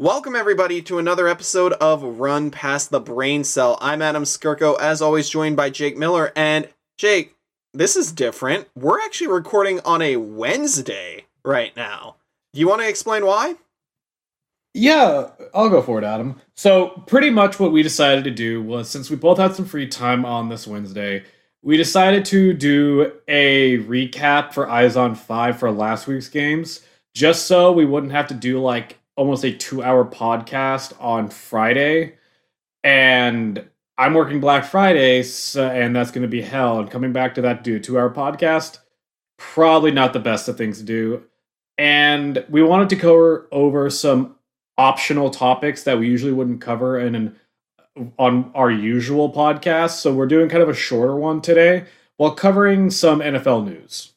Welcome, everybody, to another episode of Run Pass the Braincell. I'm Adam Skirko, as always, joined by Jake Miller. And Jake, this is different. We're actually recording on a Wednesday right now. Do you want to explain why? Yeah, I'll go for it, Adam. So, pretty much what we decided to do was since we both had some free time on this Wednesday, we decided to do a recap for Eyes on 5 for last week's games, just so we wouldn't have to do like almost a two hour podcast on Friday. And I'm working Black Friday, so, and that's going to be hell. And coming back to that, do a two hour podcast, probably not the best of things to do. And we wanted to cover over some optional topics that we usually wouldn't cover in an on our usual podcast. So we're doing kind of a shorter one today while covering some NFL news.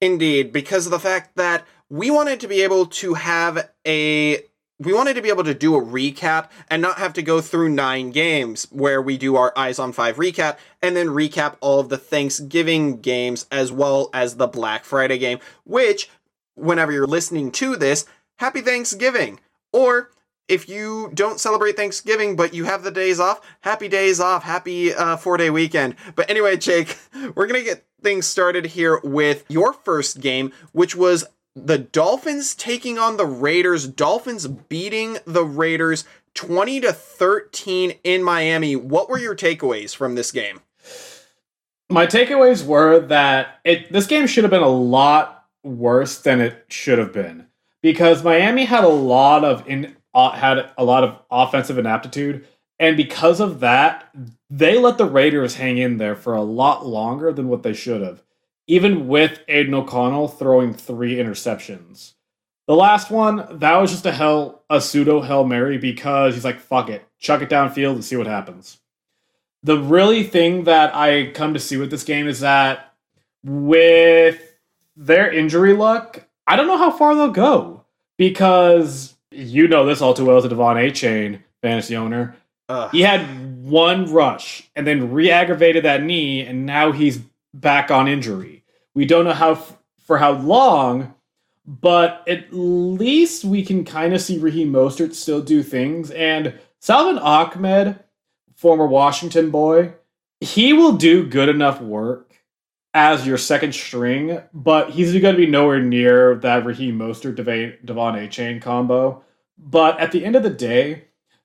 Indeed, because of the fact that we wanted to be able to have a we wanted to be able to do a recap and not have to go through nine games where we do our eyes on five recap and then recap all of the Thanksgiving games as well as the Black Friday game, which, whenever you're listening to this, happy Thanksgiving. Or if you don't celebrate Thanksgiving but you have the days off, happy days off, happy uh, four day weekend. But anyway, Jake, we're to get things started here with your first game, which was the Dolphins taking on the Raiders. Dolphins beating the Raiders 20 to 13 in Miami. What were your takeaways from this game? My takeaways were that it this game should have been a lot worse than it should have been because Miami had a lot of in uh, had a lot of offensive inaptitude and because of that they let the Raiders hang in there for a lot longer than what they should have even with Aidan O'Connell throwing three interceptions. The last one, that was just a hell a pseudo Hail Mary because he's like, fuck it, chuck it downfield and see what happens. The really thing that I come to see with this game is that with their injury luck, I don't know how far they'll go. Because you know this all too well as a De'Von Achane fantasy owner. Ugh. He had one rush and then re-aggravated that knee, and now he's back on injury. We don't know how for how long, but at least we can kind of see Raheem Mostert still do things. And Salvon Ahmed, former Washington boy, he will do good enough work as your second string, but he's going to be nowhere near that Raheem Mostert De'Von Achane combo. But at the end of the day,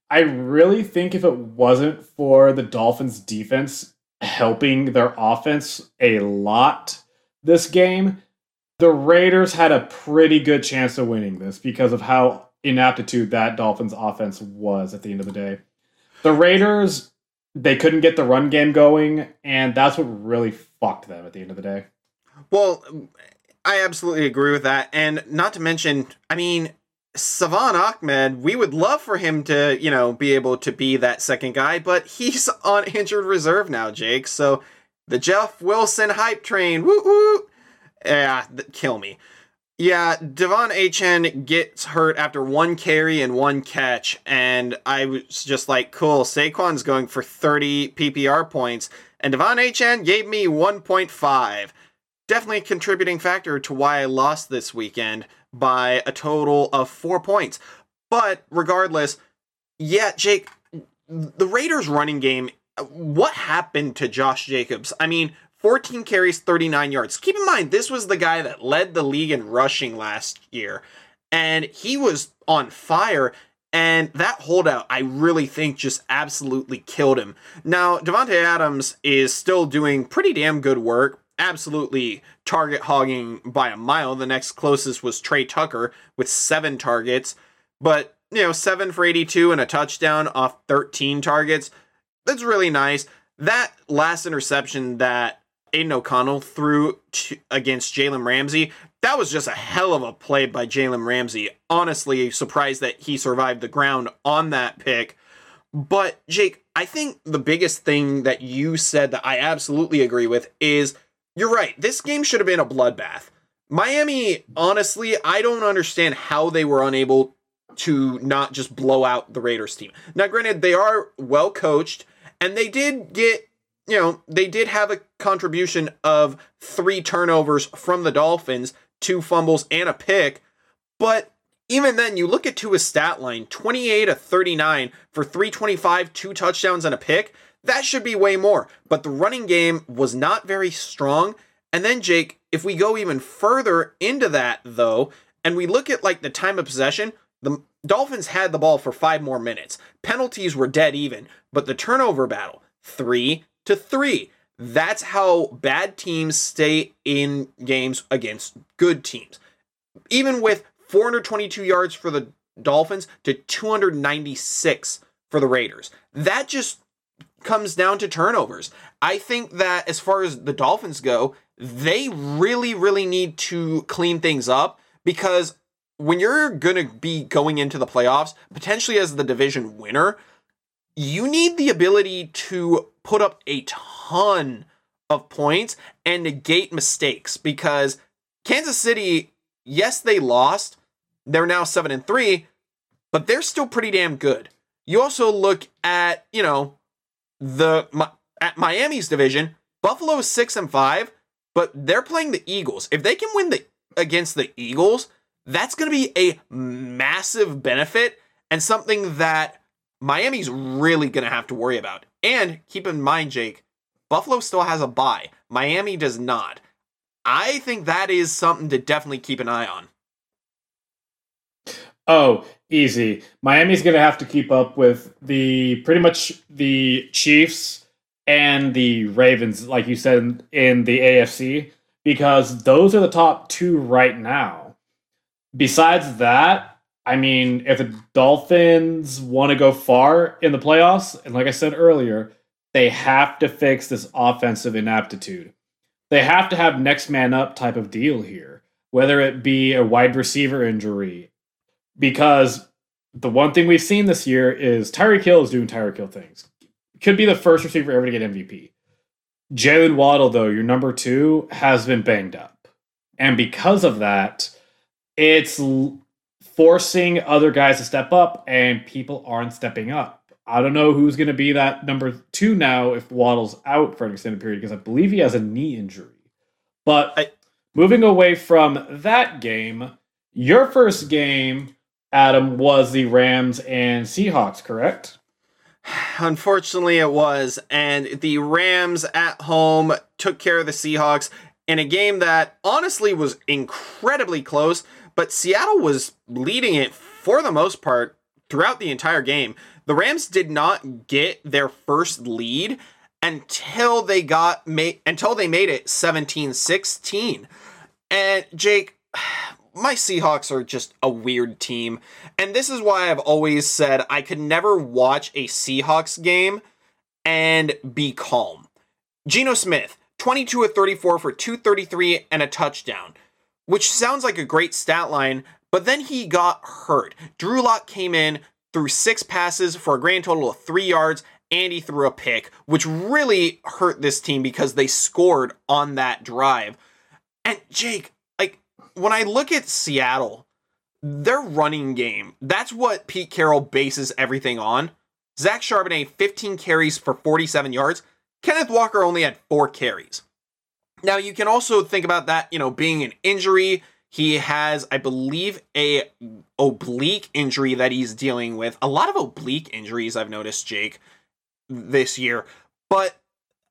I really think if it wasn't for the Dolphins defense helping their offense a lot this game, the Raiders had a pretty good chance of winning this because of how inaptitude that Dolphins offense was at the end of the day. The Raiders, they couldn't get the run game going, and that's what really fucked them at the end of the day. Well, I absolutely agree with that. And not to mention, I mean, Salvon Ahmed, we would love for him to, you know, be able to be that second guy, but he's on injured reserve now, Jake. So the Jeff Wilson hype train. Woo woo. Yeah, th- kill me. Yeah, De'Von Achane gets hurt after one carry and one catch, and I was just like, cool, Saquon's going for 30 PPR points, and De'Von Achane gave me 1.5. Definitely a contributing factor to why I lost this weekend by a total of four points. But regardless, yeah, Jake, the Raiders' running game what happened to Josh Jacobs? I mean, 14 carries, 39 yards. Keep in mind, this was the guy that led the league in rushing last year, and he was on fire. And that holdout, I really think, just absolutely killed him. Now, Davante Adams is still doing pretty damn good work. Absolutely target hogging by a mile. The next closest was Tre Tucker with seven targets, but you know, seven for 82 and a touchdown off 13 targets that's really nice. That last interception that Aidan O'Connell threw to, against Jalen Ramsey, that was just a hell of a play by Jalen Ramsey. Honestly, surprised that he survived the ground on that pick. But Jake, I think the biggest thing that you said that I absolutely agree with is you're right. This game should have been a bloodbath. Miami, honestly, I don't understand how they were unable to not just blow out the Raiders team. Now, granted, they are well coached and they did get, you know, they did have a contribution of three turnovers from the Dolphins, two fumbles, and a pick. But even then, you look at Tua's stat line 28 of 39 for 325, two touchdowns, and a pick. That should be way more. But the running game was not very strong. And then, Jake, if we go even further into that, though, and we look at like the time of possession, the Dolphins had the ball for five more minutes. Penalties were dead even, but the turnover battle, three to three. That's how bad teams stay in games against good teams. Even with 422 yards for the Dolphins to 296 for the Raiders. That just comes down to turnovers. I think that as far as the Dolphins go, they really, really need to clean things up because when you're going to be going into the playoffs, potentially as the division winner, you need the ability to put up a ton of points and negate mistakes because Kansas City, yes, they lost. They're now 7 and 3, but they're still pretty damn good. You also look at, you know, the at Miami's division, Buffalo is 6 and 5, but they're playing the Eagles. If they can win the against the Eagles, that's going to be a massive benefit and something that Miami's really going to have to worry about. And keep in mind, Jake, Buffalo still has a bye. Miami does not. I think that is something to definitely keep an eye on. Oh, easy. Miami's going to have to keep up with the pretty much the Chiefs and the Ravens, like you said in the AFC, because those are the top two right now. Besides that, I mean, if the Dolphins want to go far in the playoffs, and like I said earlier, they have to fix this offensive inaptitude. They have to have next man up type of deal here, whether it be a wide receiver injury, because the one thing we've seen this year is Tyreek Hill is doing Tyreek Hill things. Could be the first receiver ever to get MVP. Jaylen Waddle, though, your number two, has been banged up. And because of that, it's forcing other guys to step up, and people aren't stepping up. I don't know who's going to be that number two now if Waddle's out for an extended period because I believe he has a knee injury. But I, moving away from that game, your first game, Adam, was the Rams and Seahawks, correct? Unfortunately, it was. And the Rams at home took care of the Seahawks in a game that honestly was incredibly close, but Seattle was leading it for the most part throughout the entire game. The Rams did not get their first lead until they got made until they made it 17-16. And Jake, my Seahawks are just a weird team. And this is why I've always said I could never watch a Seahawks game and be calm. Geno Smith, 22 of 34 for 233 and a touchdown, which sounds like a great stat line, but then he got hurt. Drew Lock came in, threw six passes for a grand total of three yards, and he threw a pick, which really hurt this team because they scored on that drive. And Jake, like, when I look at Seattle, their running game, that's what Pete Carroll bases everything on. Zach Charbonnet, 15 carries for 47 yards. Kenneth Walker only had four carries. Now, you can also think about that, you know, being an injury he has, I believe, a oblique injury that he's dealing with. A lot of oblique injuries I've noticed, Jake, this year. But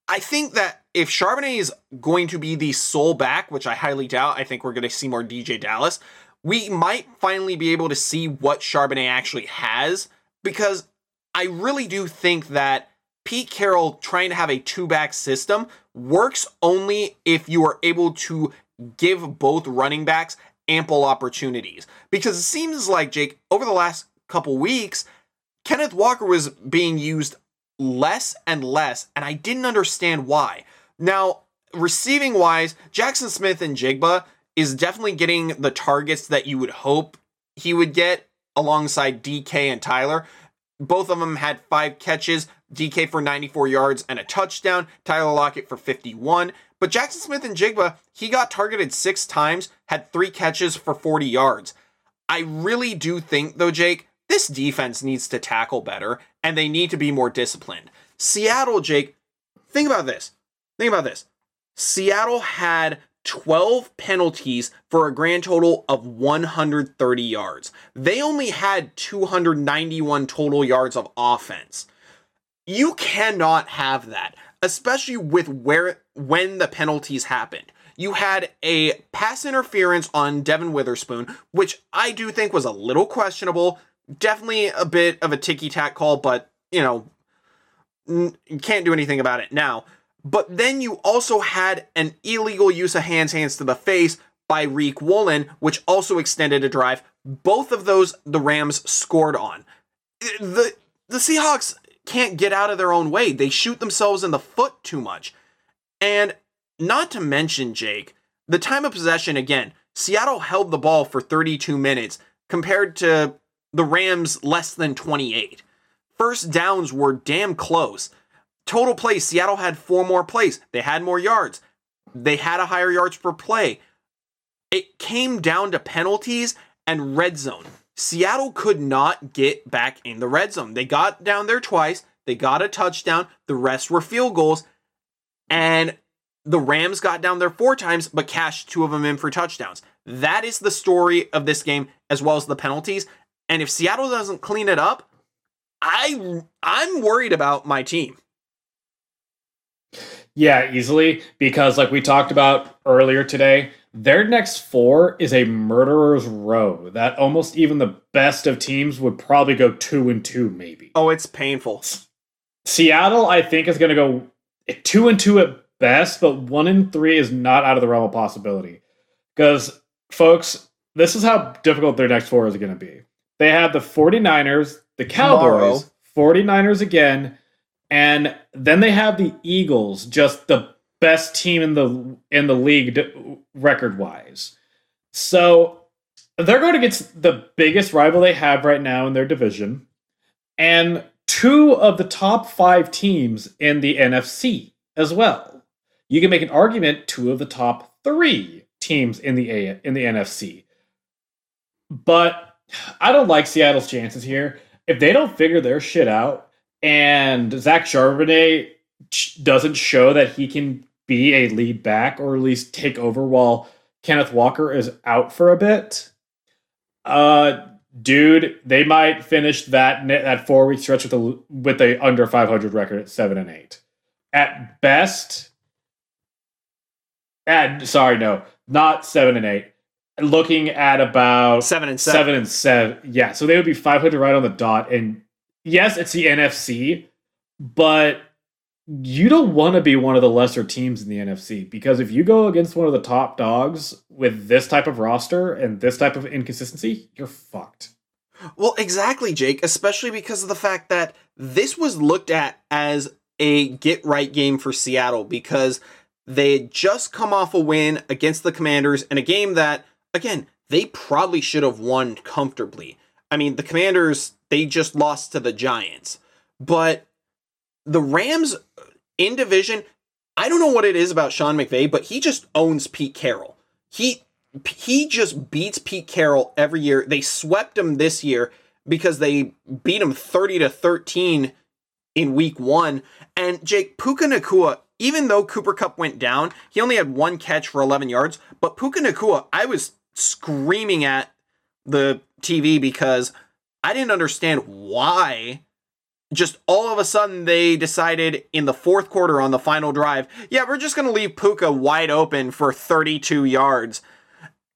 I think that if Charbonnet is going to be the sole back, which I highly doubt, I think we're going to see more DeeJay Dallas. We might finally be able to see what Charbonnet actually has because I really do think that Pete Carroll trying to have a two back system works only if you are able to give both running backs ample opportunities. Because it seems like, Jake, over the last couple weeks, Kenneth Walker was being used less and less, and I didn't understand why. Now, receiving wise, Jackson Smith-Njigba is definitely getting the targets that you would hope he would get alongside DK and Tyler. Both of them had five catches, DK for 94 yards and a touchdown, Tyler Lockett for 51. But Jackson Smith-Njigba, he got targeted six times, had three catches for 40 yards. I really do think, though, Jake, this defense needs to tackle better and they need to be more disciplined. Seattle, Jake, think about this. Think about this. Seattle had 12 penalties for a grand total of 130 yards. They only had 291 total yards of offense. You cannot have that, especially with where when the penalties happened. You had a pass interference on Devon Witherspoon, which I do think was a little questionable. Definitely a bit of a ticky tack call, but you know, you can't do anything about it now. But then you also had an illegal use of hands, hands to the face by Riq Woolen, which also extended a drive. Both of those the Rams scored on. The the Seahawks can't get out of their own way. They shoot themselves in the foot too much. And not to mention, Jake, the time of possession again, Seattle held the ball for 32 minutes compared to the Rams less than 28. First downs were damn close. Total plays, Seattle had four more plays. They had more yards. They had a higher yards per play. It came down to penalties and red zone. Seattle could not get back in the red zone. They got down there twice. They got a touchdown. The rest were field goals. And the Rams got down there four times, but cashed two of them in for touchdowns. That is the story of this game, as well as the penalties. And if Seattle doesn't clean it up, I I'm worried about my team. Yeah, easily because like we talked about earlier today, their next four is a murderer's row that almost even the best of teams would probably go two and two, maybe. Oh, it's painful. Seattle, I think, is going to go two and two at best, but one and three is not out of the realm of possibility. Because, folks, this is how difficult their next four is going to be. They have the 49ers, the Cowboys, Tomorrow. 49ers again, and then they have the Eagles, just the best team in the in the league record wise. So they're going against the biggest rival they have right now in their division, and two of the top five teams in the NFC as well. You can make an argument two of the top three teams in the A in the NFC. But I don't like Seattle's chances here. If they don't figure their shit out, and Zach Charbonnet doesn't show that he can be a lead back or at least take over while Kenneth Walker is out for a bit. Uh, dude, they might finish that that four week stretch with a with a under 500 record at seven and eight. At best, at sorry, no, not seven and eight. Looking at about seven and seven. seven and seven. Yeah, so they would be 500 right on the dot. And yes, it's the NFC, but you don't want to be one of the lesser teams in the NFC because if you go against one of the top dogs with this type of roster and this type of inconsistency, you're fucked. Well, exactly, Jake, especially because of the fact that this was looked at as a get right game for Seattle because they had just come off a win against the Commanders in a game that, again, they probably should have won comfortably. I mean, the Commanders, they just lost to the Giants. But the Rams in division, I don't know what it is about Sean McVay, but he just owns Pete Carroll. He he just beats Pete Carroll every year. They swept him this year because they beat him 30 to 13 in week 1. And Jake Puka Nacua, even though Cooper Kupp went down, he only had one catch for 11 yards, but Puka Nacua, I was screaming at the TV because I didn't understand why just all of a sudden they decided in the fourth quarter on the final drive, yeah, we're just going to leave Puka wide open for 32 yards.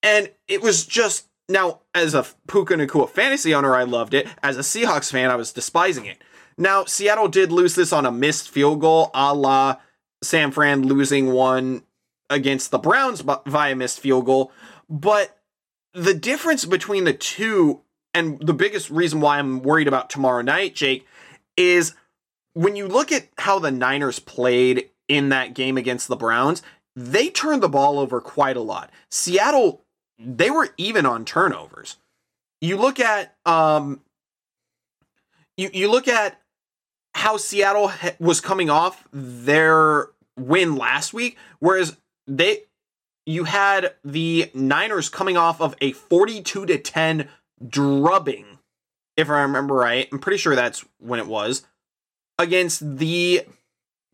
And it was just now as a Puka Nacua fantasy owner, I loved it. As a Seahawks fan, I was despising it. Now Seattle did lose this on a missed field goal, a la San Fran losing one against the Browns via missed field goal. But the difference between the two, and the biggest reason why I'm worried about tomorrow night, Jake, is when you look at how the Niners played in that game against the Browns, they turned the ball over quite a lot. Seattle, they were even on turnovers. You look at um you you look at how Seattle was coming off their win last week whereas they you had the Niners coming off of a 42 to 10 drubbing if I remember right. I'm pretty sure that's when it was against the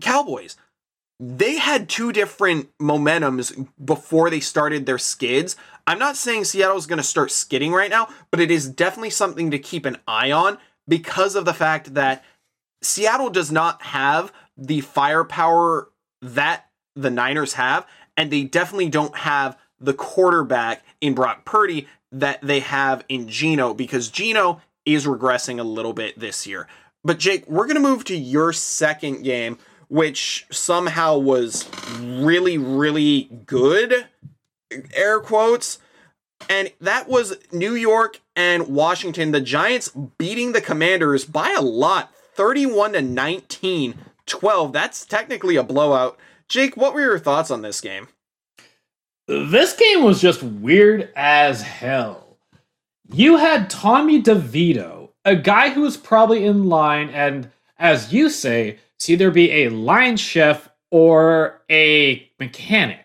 Cowboys. they had two different momentums before they started their skids. I'm not saying Seattle's going to start skidding right now, but it is definitely something to keep an eye on because of the fact that Seattle does not have the firepower that the Niners have, and they definitely don't have the quarterback in Brock Purdy that they have in Geno because Geno is regressing a little bit this year. But Jake, we're going to move to your second game, which somehow was really, really good, air quotes. And that was New York and Washington, the Giants beating the Commanders by a lot, 31 to 19, 12. That's technically a blowout. Jake, what were your thoughts on this game? This game was just weird as hell. You had Tommy DeVito, a guy who was probably in line and, as you say, to either be a line chef or a mechanic.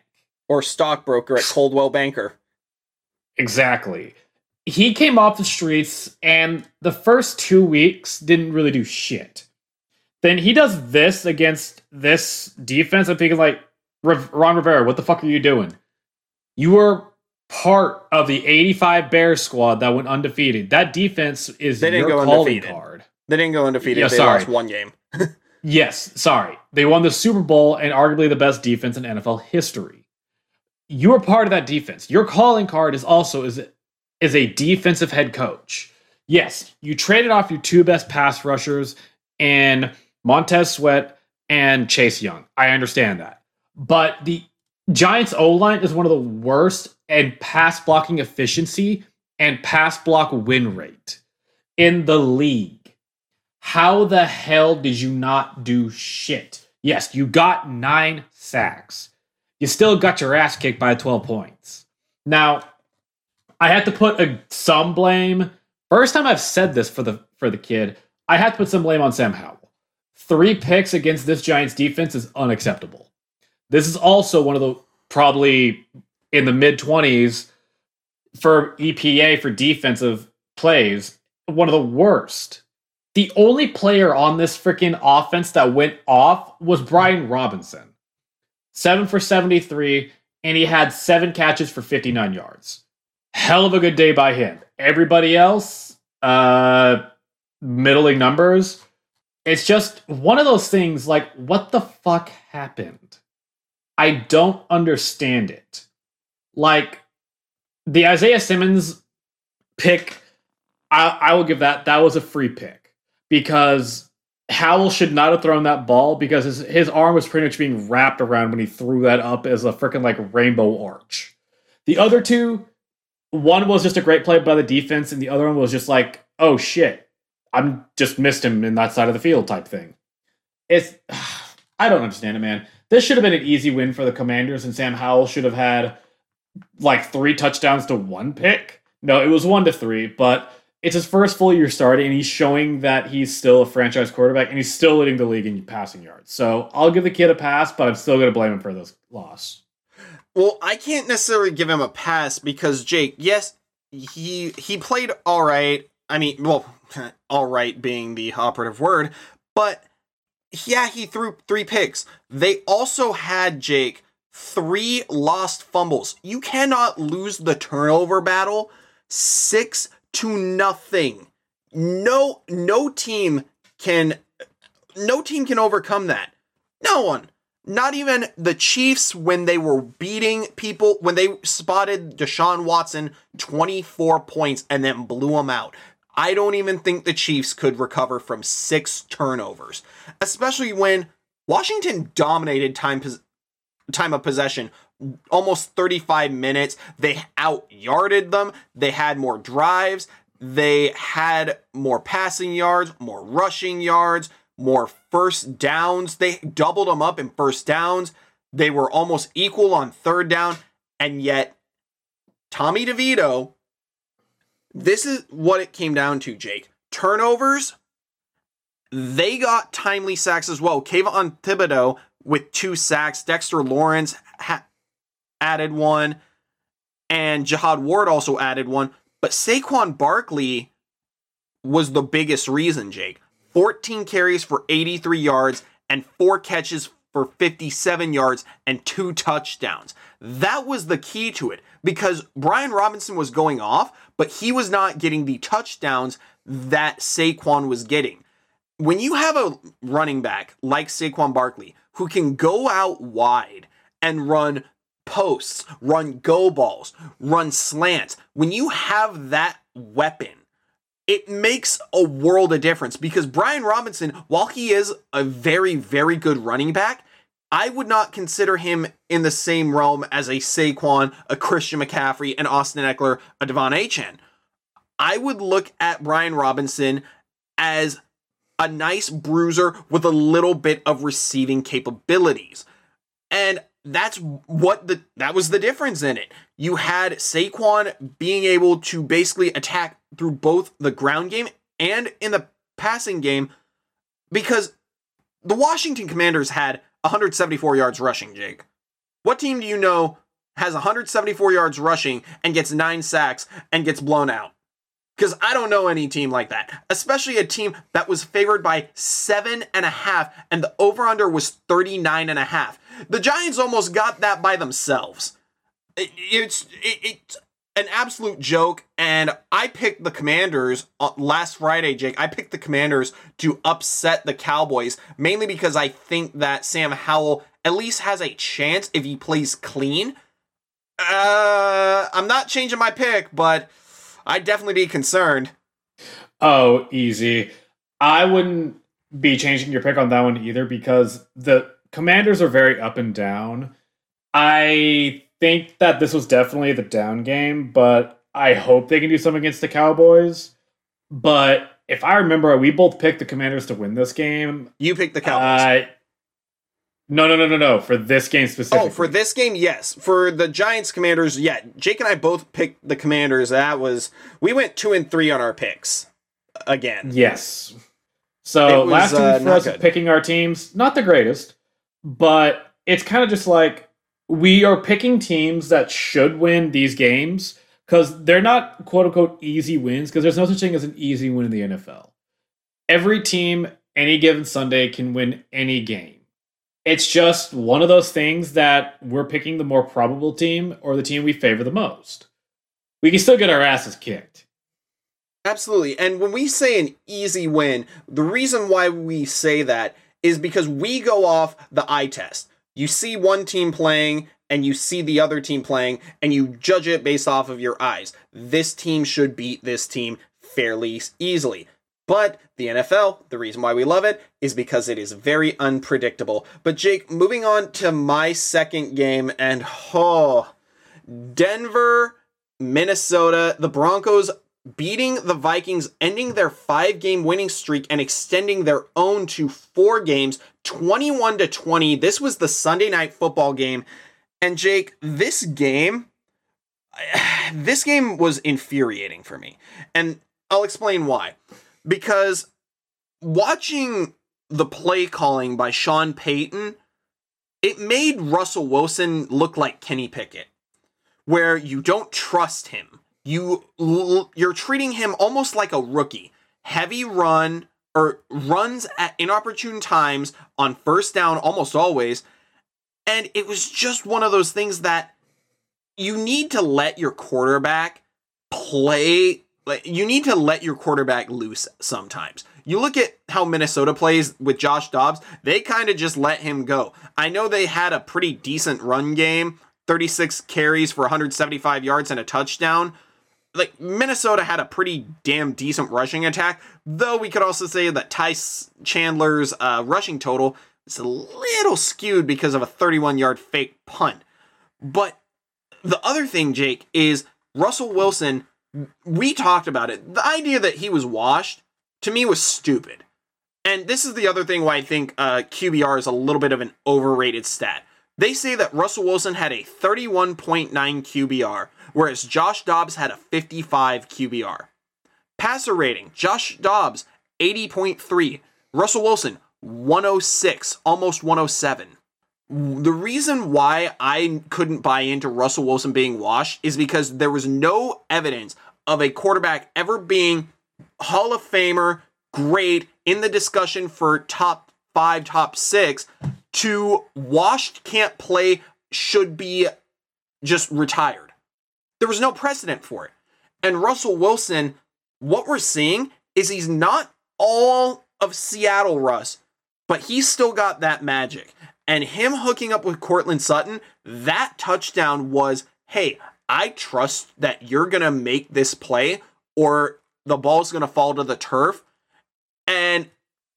Or stockbroker at Coldwell Banker. Exactly. He came off the streets and the first two weeks didn't really do shit. Then he does this against this defense. I'm thinking, like, Ron Rivera, what the fuck are you doing? You were part of the 85 Bears squad that went undefeated. That defense is they didn't your go calling undefeated. card. They didn't go undefeated. Yeah, they sorry. lost one game. Yes, sorry. They won the Super Bowl and arguably the best defense in NFL history. You are part of that defense. Your calling card is also is is a defensive head coach. Yes, you traded off your two best pass rushers and Montez Sweat and Chase Young. I understand that. But the Giants O line is one of the worst in pass blocking efficiency and pass block win rate in the league. How the hell did you not do shit? Yes, you got nine sacks. You still got your ass kicked by 12 points. Now, I had to put a, some blame. First time I've said this for the for the kid, I had to put some blame on Sam Howell. Three picks against this Giants defense is unacceptable. This is also one of the probably in the mid 20s for EPA for defensive plays, one of the worst. The only player on this freaking offense that went off was Brian Robinson. 7 for 73 and he had 7 catches for 59 yards. Hell of a good day by him. Everybody else uh middling numbers. It's just one of those things like what the fuck happened? I don't understand it. Like the Isaiah Simmons pick, I, I will give that. That was a free pick because Howell should not have thrown that ball because his, his arm was pretty much being wrapped around when he threw that up as a freaking like rainbow arch. The other two, one was just a great play by the defense, and the other one was just like, oh shit, I'm just missed him in that side of the field type thing. It's I don't understand it, man. This should have been an easy win for the Commanders, and Sam Howell should have had like three touchdowns to one pick. No, it was one to three, but it's his first full year starting, and he's showing that he's still a franchise quarterback, and he's still leading the league in passing yards. So I'll give the kid a pass, but I'm still going to blame him for this loss. Well, I can't necessarily give him a pass because Jake, yes, he he played all right. I mean, well, all right being the operative word, but yeah, he threw three picks. They also had Jake three lost fumbles. You cannot lose the turnover battle 6 to nothing. No no team can no team can overcome that. No one. Not even the Chiefs when they were beating people, when they spotted Deshaun Watson 24 points and then blew him out. I don't even think the Chiefs could recover from six turnovers, especially when Washington dominated time pos- time of possession almost 35 minutes. They out yarded them. They had more drives. They had more passing yards, more rushing yards, more first downs. They doubled them up in first downs. They were almost equal on third down. And yet, Tommy DeVito, this is what it came down to, Jake. Turnovers, they got timely sacks as well. Kayvon Thibodeaux with two sacks. Dexter Lawrence ha- added one. And Jihad Ward also added one. But Saquon Barkley was the biggest reason, Jake. 14 carries for 83 yards and four catches for for 57 yards and two touchdowns. That was the key to it because Brian Robinson was going off, but he was not getting the touchdowns that Saquon was getting. When you have a running back like Saquon Barkley who can go out wide and run posts, run go balls, run slants, when you have that weapon, it makes a world of difference because Brian Robinson, while he is a very, very good running back, I would not consider him in the same realm as a Saquon, a Christian McCaffrey, an Austin Ekeler, a De'Von Achane. I would look at Brian Robinson as a nice bruiser with a little bit of receiving capabilities. And that's what the that was the difference in it. You had Saquon being able to basically attack through both the ground game and in the passing game because the Washington Commanders had 174 yards rushing, Jake. What team do you know has 174 yards rushing and gets 9 sacks and gets blown out? Because I don't know any team like that, especially a team that was favored by seven and a half, and the over under was 39 and a half. The Giants almost got that by themselves. It, it's it, it's an absolute joke, and I picked the Commanders uh, last Friday, Jake. I picked the Commanders to upset the Cowboys, mainly because I think that Sam Howell at least has a chance if he plays clean. Uh, I'm not changing my pick, but I'd definitely be concerned. Oh, easy. I wouldn't be changing your pick on that one either because the commanders are very up and down. I think that this was definitely the down game, but I hope they can do something against the Cowboys. But if I remember, we both picked the commanders to win this game. You picked the Cowboys. Uh, no, no, no, no, no. For this game specifically. Oh, for this game, yes. For the Giants Commanders, yeah. Jake and I both picked the Commanders. That was we went two and three on our picks again. Yes. So was, last uh, for us good. picking our teams, not the greatest, but it's kind of just like we are picking teams that should win these games because they're not quote unquote easy wins because there's no such thing as an easy win in the NFL. Every team, any given Sunday, can win any game it's just one of those things that we're picking the more probable team or the team we favor the most. We can still get our asses kicked. Absolutely. And when we say an easy win, the reason why we say that is because we go off the eye test. You see one team playing and you see the other team playing and you judge it based off of your eyes. This team should beat this team fairly easily. But the NFL, the reason why we love it is because it is very unpredictable. But Jake, moving on to my second game, and oh, Denver, Minnesota, the Broncos beating the Vikings, ending their five game winning streak and extending their own to four games, 21 to 20. This was the Sunday night football game. And Jake, this game, this game was infuriating for me. And I'll explain why because watching the play calling by Sean Payton, it made Russell Wilson look like Kenny Pickett, where you don't trust him. You you're treating him almost like a rookie. Heavy run or runs at inopportune times on first down almost always. And it was just one of those things that you need to let your quarterback play like you need to let your quarterback loose sometimes. You look at how Minnesota plays with Josh Dobbs, they kind of just let him go. I know they had a pretty decent run game, 36 carries for 175 yards and a touchdown. Like Minnesota had a pretty damn decent rushing attack, though we could also say that Ty Chandler's uh, rushing total is a little skewed because of a 31 yard fake punt. But the other thing, Jake, is Russell Wilson we talked about it. The idea that he was washed to me was stupid. And this is the other thing why I think uh, QBR is a little bit of an overrated stat. They say that Russell Wilson had a 31.9 QBR, whereas Josh Dobbs had a 55 QBR. Passer rating Josh Dobbs, 80.3. Russell Wilson, 106, almost 107 the reason why I couldn't buy into Russell Wilson being washed is because there was no evidence of a quarterback ever being Hall of Famer, great in the discussion for top five, top six, to washed can't play should be just retired. There was no precedent for it. And Russell Wilson, what we're seeing is he's not all of Seattle Russ, but he's still got that magic. And him hooking up with Courtland Sutton, that touchdown was hey, I trust that you're going to make this play or the ball's going to fall to the turf. And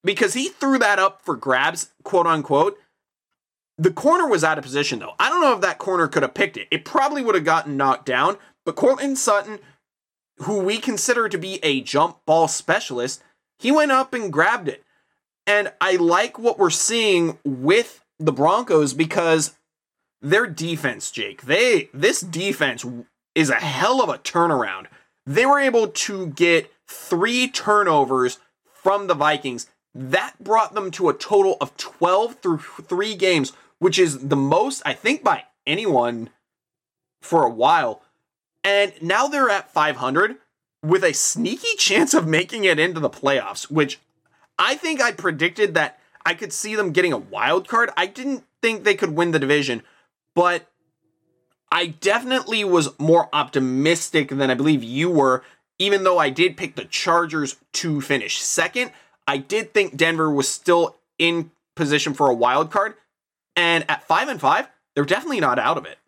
because he threw that up for grabs, quote unquote, the corner was out of position though. I don't know if that corner could have picked it. It probably would have gotten knocked down, but Courtland Sutton, who we consider to be a jump ball specialist, he went up and grabbed it. And I like what we're seeing with the Broncos because their defense, Jake, they this defense is a hell of a turnaround. They were able to get 3 turnovers from the Vikings. That brought them to a total of 12 through 3 games, which is the most I think by anyone for a while. And now they're at 500 with a sneaky chance of making it into the playoffs, which I think I predicted that I could see them getting a wild card. I didn't think they could win the division, but I definitely was more optimistic than I believe you were, even though I did pick the Chargers to finish second. I did think Denver was still in position for a wild card. And at five and five, they're definitely not out of it.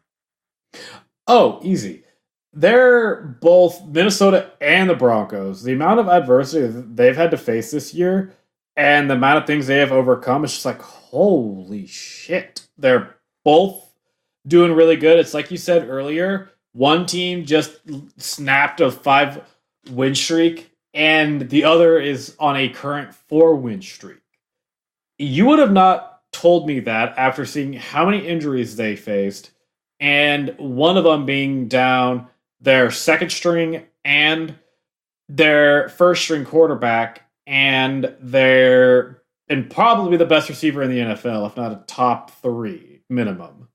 Oh, easy. They're both Minnesota and the Broncos. The amount of adversity they've had to face this year and the amount of things they have overcome is just like, holy shit. They're both doing really good. It's like you said earlier, one team just snapped a five win streak, and the other is on a current four win streak. You would have not told me that after seeing how many injuries they faced, and one of them being down their second string and their first string quarterback and their and probably the best receiver in the NFL, if not a top three minimum.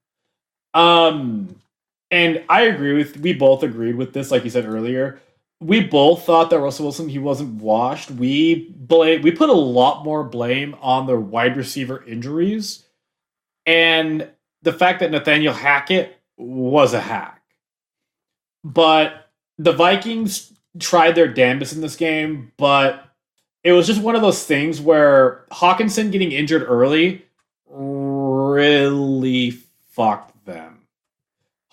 Um, and I agree with we both agreed with this, like you said earlier. We both thought that Russell Wilson he wasn't washed. We blame we put a lot more blame on the wide receiver injuries, and the fact that Nathaniel Hackett was a hack. But the Vikings tried their damnedest in this game, but it was just one of those things where Hockenson getting injured early really fucked them.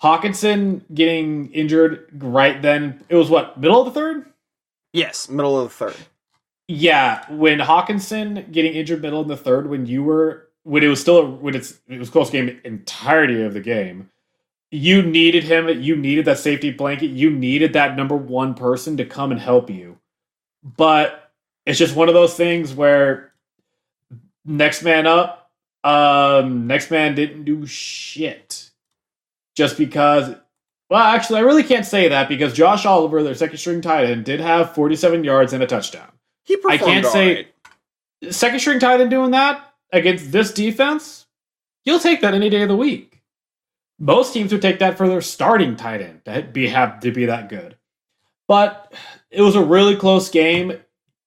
Hockenson getting injured right then, it was what, middle of the third? Yes, middle of the third. Yeah, when Hockenson getting injured middle of the third, when you were when it was still when it's it was close game entirety of the game, you needed him. You needed that safety blanket. You needed that number one person to come and help you. But it's just one of those things where next man up, um, next man didn't do shit. Just because well, actually, I really can't say that because Josh Oliver, their second string tight end, did have 47 yards and a touchdown. He performed I can't all say right. second string tight end doing that against this defense. You'll take that any day of the week. Most teams would take that for their starting tight end to be have to be that good. But it was a really close game.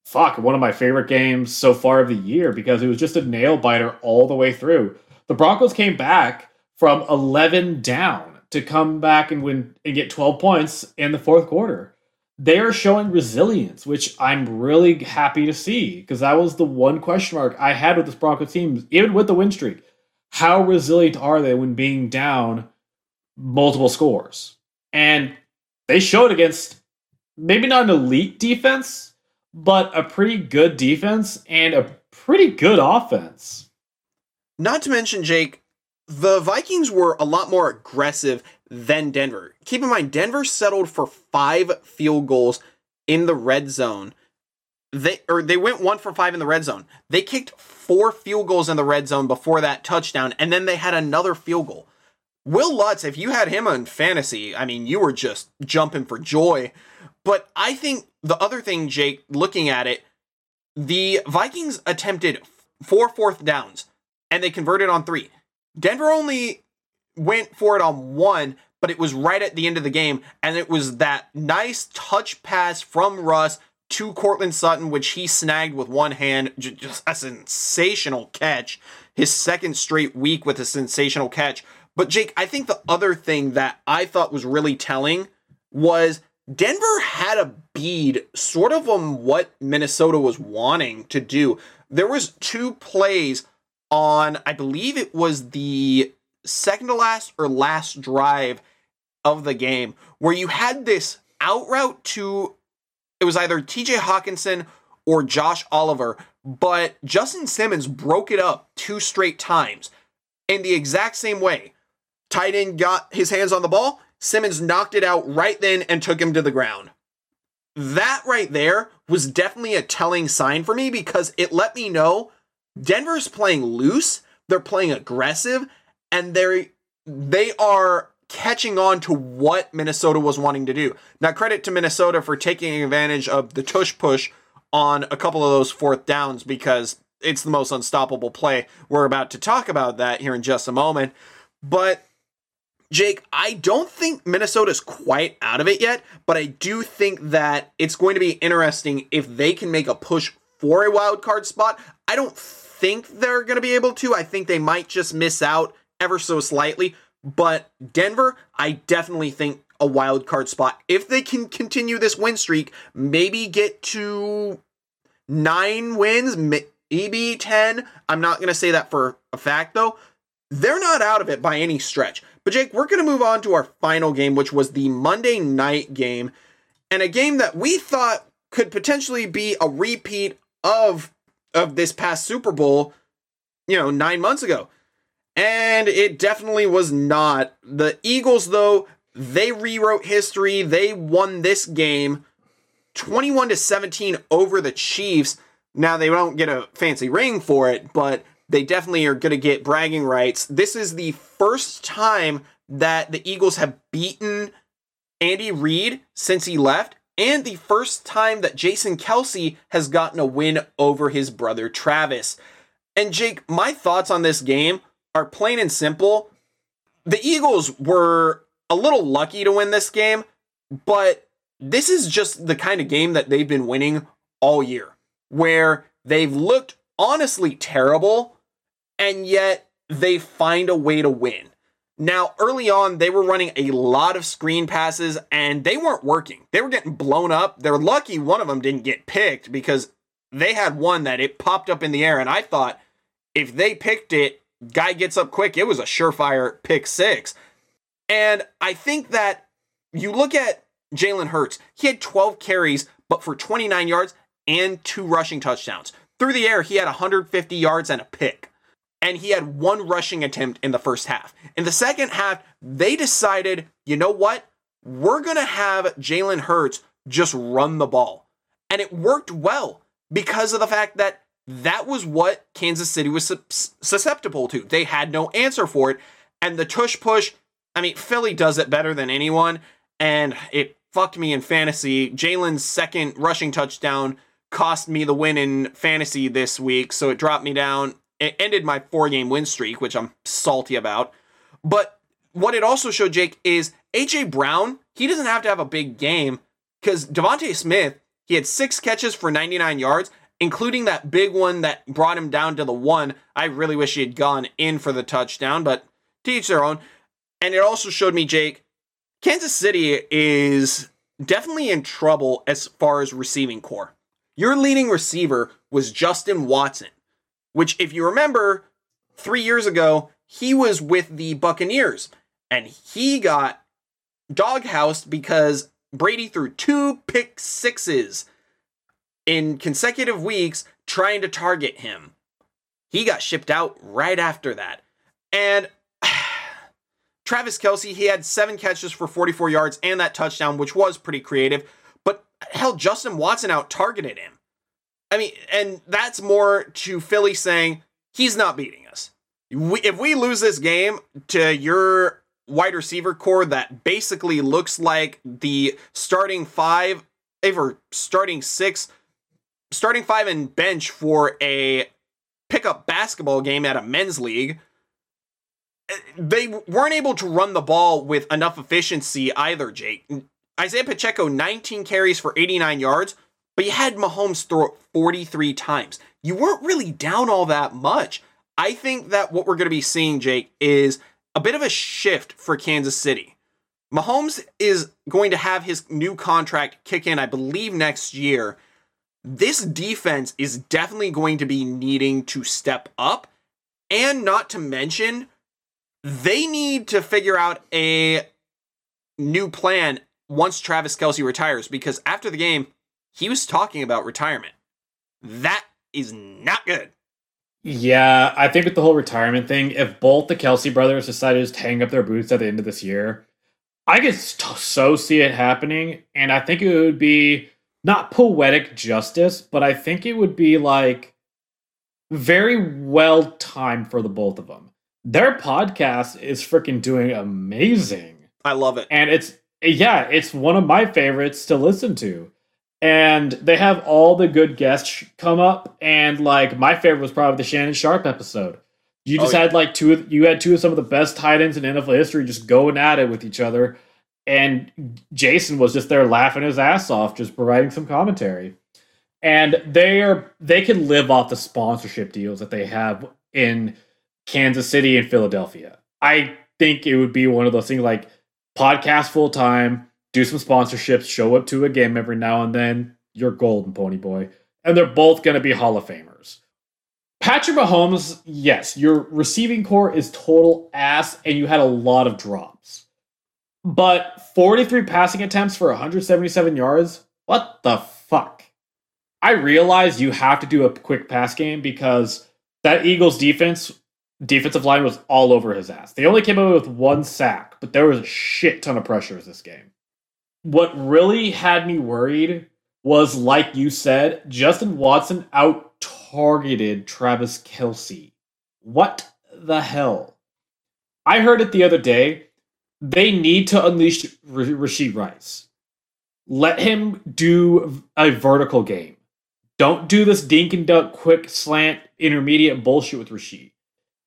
Fuck, one of my favorite games so far of the year because it was just a nail biter all the way through. The Broncos came back from 11 down to come back and win and get 12 points in the fourth quarter. They are showing resilience, which I'm really happy to see because that was the one question mark I had with this Broncos team, even with the win streak. How resilient are they when being down multiple scores? And they showed against maybe not an elite defense, but a pretty good defense and a pretty good offense. Not to mention, Jake, the Vikings were a lot more aggressive than Denver. Keep in mind, Denver settled for five field goals in the red zone. They or they went one for five in the red zone. They kicked four field goals in the red zone before that touchdown, and then they had another field goal. Wil Lutz, if you had him on fantasy, I mean, you were just jumping for joy. But I think the other thing, Jake, looking at it, the Vikings attempted four fourth downs and they converted on three. Denver only went for it on one, but it was right at the end of the game, and it was that nice touch pass from Russ to Courtland Sutton, which he snagged with one hand. Just a sensational catch. His second straight week with a sensational catch. But Jake, I think the other thing that I thought was really telling was Denver had a bead sort of on what Minnesota was wanting to do. There was two plays on I believe it was the second to last or last drive of the game where you had this out route to it was either TJ Hockenson or Josh Oliver, but Justin Simmons broke it up two straight times in the exact same way. Tight end got his hands on the ball, Simmons knocked it out right then and took him to the ground. That right there was definitely a telling sign for me because it let me know Denver's playing loose, they're playing aggressive, and they're they are catching on to what Minnesota was wanting to do. Now, credit to Minnesota for taking advantage of the tush push on a couple of those fourth downs because it's the most unstoppable play. We're about to talk about that here in just a moment. But Jake, I don't think Minnesota's quite out of it yet, but I do think that it's going to be interesting if they can make a push for a wild card spot. I don't think they're going to be able to. I think they might just miss out ever so slightly. But Denver, I definitely think a wild card spot. If they can continue this win streak, maybe get to nine wins, maybe 10. I'm not going to say that for a fact, though. They're not out of it by any stretch. But, Jake, we're going to move on to our final game, which was the Monday night game, and a game that we thought could potentially be a repeat of of this past Super Bowl, you know, nine months ago. And it definitely was not. The Eagles, though, they rewrote history. They won this game 21 to 17 over the Chiefs. Now, they don't get a fancy ring for it, but they definitely are going to get bragging rights. This is the first time that the Eagles have beaten Andy Reid since he left, and the first time that Jason Kelce has gotten a win over his brother Travis. And Jake, my thoughts on this game are plain and simple. The Eagles were a little lucky to win this game, but this is just the kind of game that they've been winning all year, where they've looked honestly terrible, and yet they find a way to win. Now, early on, they were running a lot of screen passes and they weren't working. They were getting blown up. They're lucky one of them didn't get picked because they had one that it popped up in the air. And I thought if they picked it, guy gets up quick, it was a surefire pick six. And I think that you look at Jalen Hurts, he had 12 carries, but for 29 yards and two rushing touchdowns. Through the air, he had 150 yards and a pick. And he had one rushing attempt in the first half. In the second half, they decided, you know what? We're going to have Jalen Hurts just run the ball. And it worked well because of the fact that that was what Kansas City was susceptible to. They had no answer for it. And the tush push, I mean, Philly does it better than anyone. And it fucked me in fantasy. Jalen's second rushing touchdown cost me the win in fantasy this week. So it dropped me down. It ended my four game win streak, which I'm salty about. But what it also showed, Jake, is AJ Brown, he doesn't have to have a big game because DeVonta Smith, he had six catches for 99 yards including that big one that brought him down to the one. I really wish he had gone in for the touchdown, but to each their own. And it also showed me, Jake, Kansas City is definitely in trouble as far as receiving core. Your leading receiver was Justin Watson, which, if you remember, three years ago, he was with the Buccaneers and he got doghoused because Brady threw two pick sixes in consecutive weeks trying to target him. He got shipped out right after that. And Travis Kelce, he had seven catches for 44 yards and that touchdown, which was pretty creative. But hell, Justin Watson out targeted him. I mean, and that's more to Philly saying he's not beating us. We, if we lose this game to your wide receiver core that basically looks like the starting five, or starting six starting five and bench for a pickup basketball game at a men's league. Eh, they weren't able to run the ball with enough efficiency either, Jake. Isaiah Pacheco, 19 carries for 89 yards, but you had Mahomes throw it 43 times. You weren't really down all that much. I think that what we're going to be seeing, Jake, is a bit of a shift for Kansas City. Mahomes is going to have his new contract kick in, I believe, next year. This defense is definitely going to be needing to step up. And not to mention, they need to figure out a new plan once Travis Kelce retires because after the game, he was talking about retirement. That is not good. Yeah, I think with the whole retirement thing, if both the Kelce brothers decide to just hang up their boots at the end of this year, I could so see it happening. And I think it would be not poetic justice, but I think it would be like very well timed for the both of them. Their podcast is freaking doing amazing. I love it. And it's, yeah, it's one of my favorites to listen to and they have all the good guests come up and like my favorite was probably the shannon sharpe episode. You oh, just oh, yeah. had like two of, you had two of some of the best tight ends in nfl history just going at it with each other. And jason was just there laughing his ass off just providing some commentary. And they are they can live off the sponsorship deals that they have in kansas city and philadelphia. I think it would be one of those things like podcast full time do some sponsorships, show up to a game every now and then. You're golden, Pony Boy. And they're both going to be Hall of Famers. Patrick Mahomes, yes, your receiving core is total ass, and you had a lot of drops. But 43 passing attempts for 177 yards? What the fuck? I realize you have to do a quick pass game because that Eagles defense defensive line was all over his ass. They only came away with one sack, but there was a shit ton of pressures this game what really had me worried was, like you said, Justin Watson out targeted Travis Kelce. What the hell? I heard it the other day. They need to unleash R- Rashee Rice. Let him do a vertical game. Don't do this dink and dunk, quick slant, intermediate bullshit with Rashee.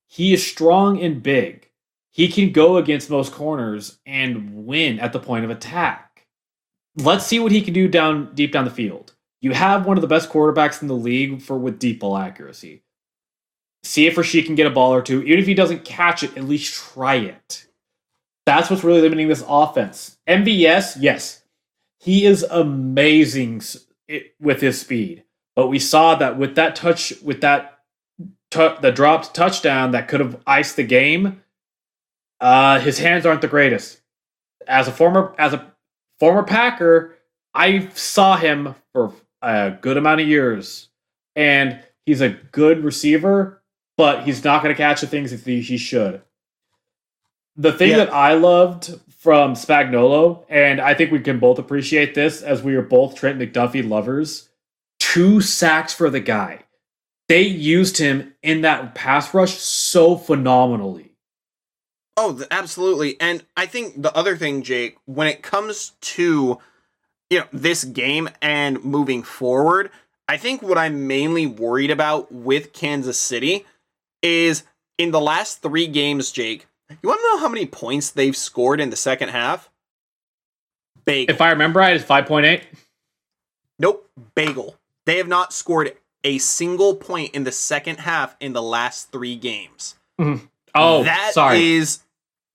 He is strong and big. He can go against most corners and win at the point of attack let's see what he can do down deep down the field. You have one of the best quarterbacks in the league for with deep ball accuracy. See if Rashee can get a ball or two. Even if he doesn't catch it, at least try it. That's what's really limiting this offense. MVS, yes, he is amazing with his speed. But we saw that with that touch, with that t- the dropped touchdown that could have iced the game, uh, his hands aren't the greatest. As a former, as a former Packer, I saw him for a good amount of years, and he's a good receiver, but he's not going to catch the things that he should. The thing yeah. that I loved from Spagnuolo, and I think we can both appreciate this as we are both Trent McDuffie lovers, two sacks for the guy. They used him in that pass rush so phenomenally. Oh, absolutely. And I think the other thing, Jake, when it comes to you know this game and moving forward, I think what I'm mainly worried about with Kansas City is in the last three games, Jake. You want to know how many points they've scored in the second half? Bagel. If I remember right, it's five point eight. Nope, bagel. They have not scored a single point in the second half in the last three games. Mm-hmm. Oh, that sorry. is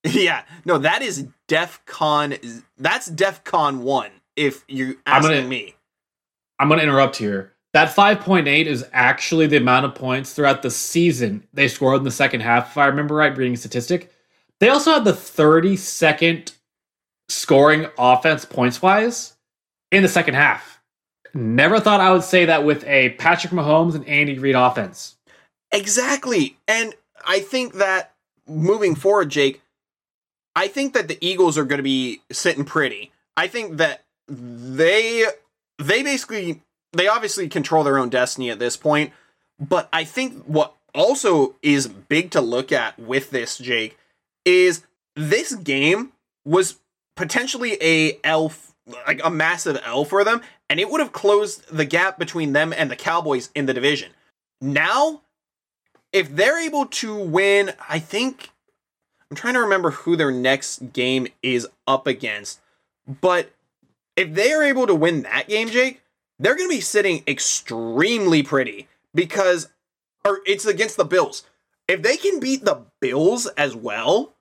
Yeah, no, that is DEF CON. That's DEF CON one. If you're asking I'm gonna, me, I'm going to interrupt here. That 5.8 is actually the amount of points throughout the season they scored in the second half. If I remember right, reading statistic, they also had the 32nd scoring offense points wise in the second half. Never thought I would say that with a Patrick Mahomes and Andy Reid offense. Exactly, and I think that moving forward, Jake, I think that the Eagles are going to be sitting pretty. I think that they they basically they obviously control their own destiny at this point, but I think what also is big to look at with this Jake is this game was potentially a L like a massive L for them and it would have closed the gap between them and the Cowboys in the division. Now if they're able to win, I think I'm trying to remember who their next game is up against. But if they are able to win that game, Jake, they're going to be sitting extremely pretty because, or it's against the Bills. If they can beat the Bills as well,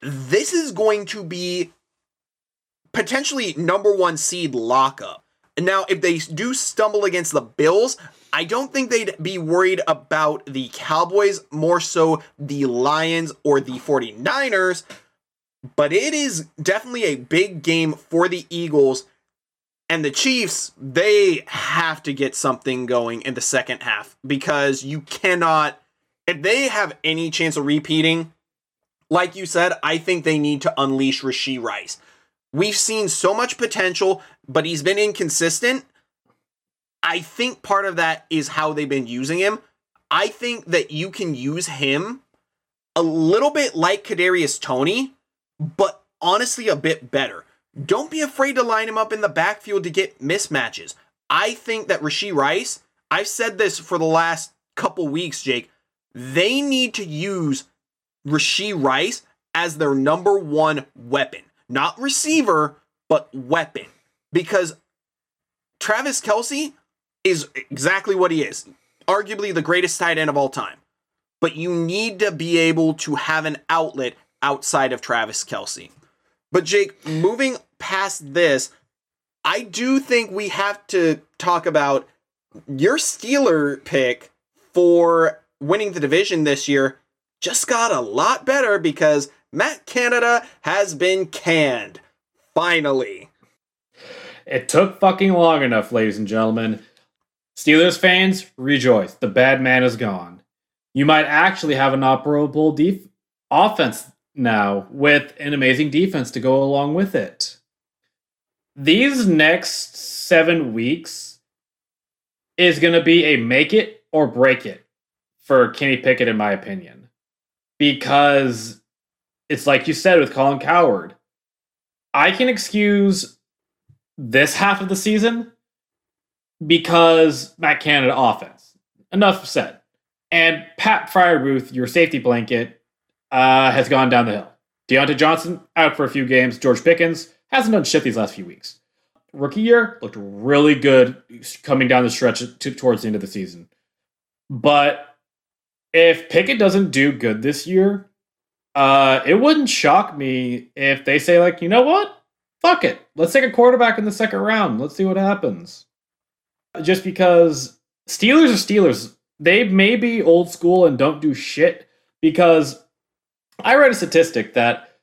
this is going to be potentially number one seed lockup. Now, if they do stumble against the Bills, I don't think they'd be worried about the Cowboys, more so the Lions or the 49ers. But it is definitely a big game for the Eagles. And the Chiefs, they have to get something going in the second half because you cannot, if they have any chance of repeating, like you said, I think they need to unleash Rashee Rice. We've seen so much potential, but he's been inconsistent. I think part of that is how they've been using him. I think that you can use him a little bit like Kadarius Toney, but honestly a bit better. Don't be afraid to line him up in the backfield to get mismatches. I think that Rashee Rice, I've said this for the last couple weeks, Jake, they need to use Rashee Rice as their number one weapon. Not receiver, but weapon. Because Travis Kelce is exactly what he is. Arguably the greatest tight end of all time. But you need to be able to have an outlet outside of Travis Kelce. But Jake, moving past this, I do think we have to talk about your Steeler pick for winning the division this year just got a lot better because Matt Canada has been canned. Finally. It took fucking long enough, ladies and gentlemen. Steelers fans, rejoice. The bad man is gone. You might actually have an operable def- offense now with an amazing defense to go along with it. These next seven weeks is going to be a make it or break it for Kenny Pickett, in my opinion. Because it's like you said with Colin Cowherd. I can excuse this half of the season because Matt Canada offense. Enough said. And Pat Freiermuth, your safety blanket, uh, has gone down the hill. Diontae Johnson out for a few games. George Pickens hasn't done shit these last few weeks. Rookie year looked really good coming down the stretch to, towards the end of the season. But if Pickett doesn't do good this year, uh, it wouldn't shock me if they say like, you know what, fuck it, let's take a quarterback in the second round. Let's see what happens. Just because Steelers are Steelers, they may be old school and don't do shit because I read a statistic that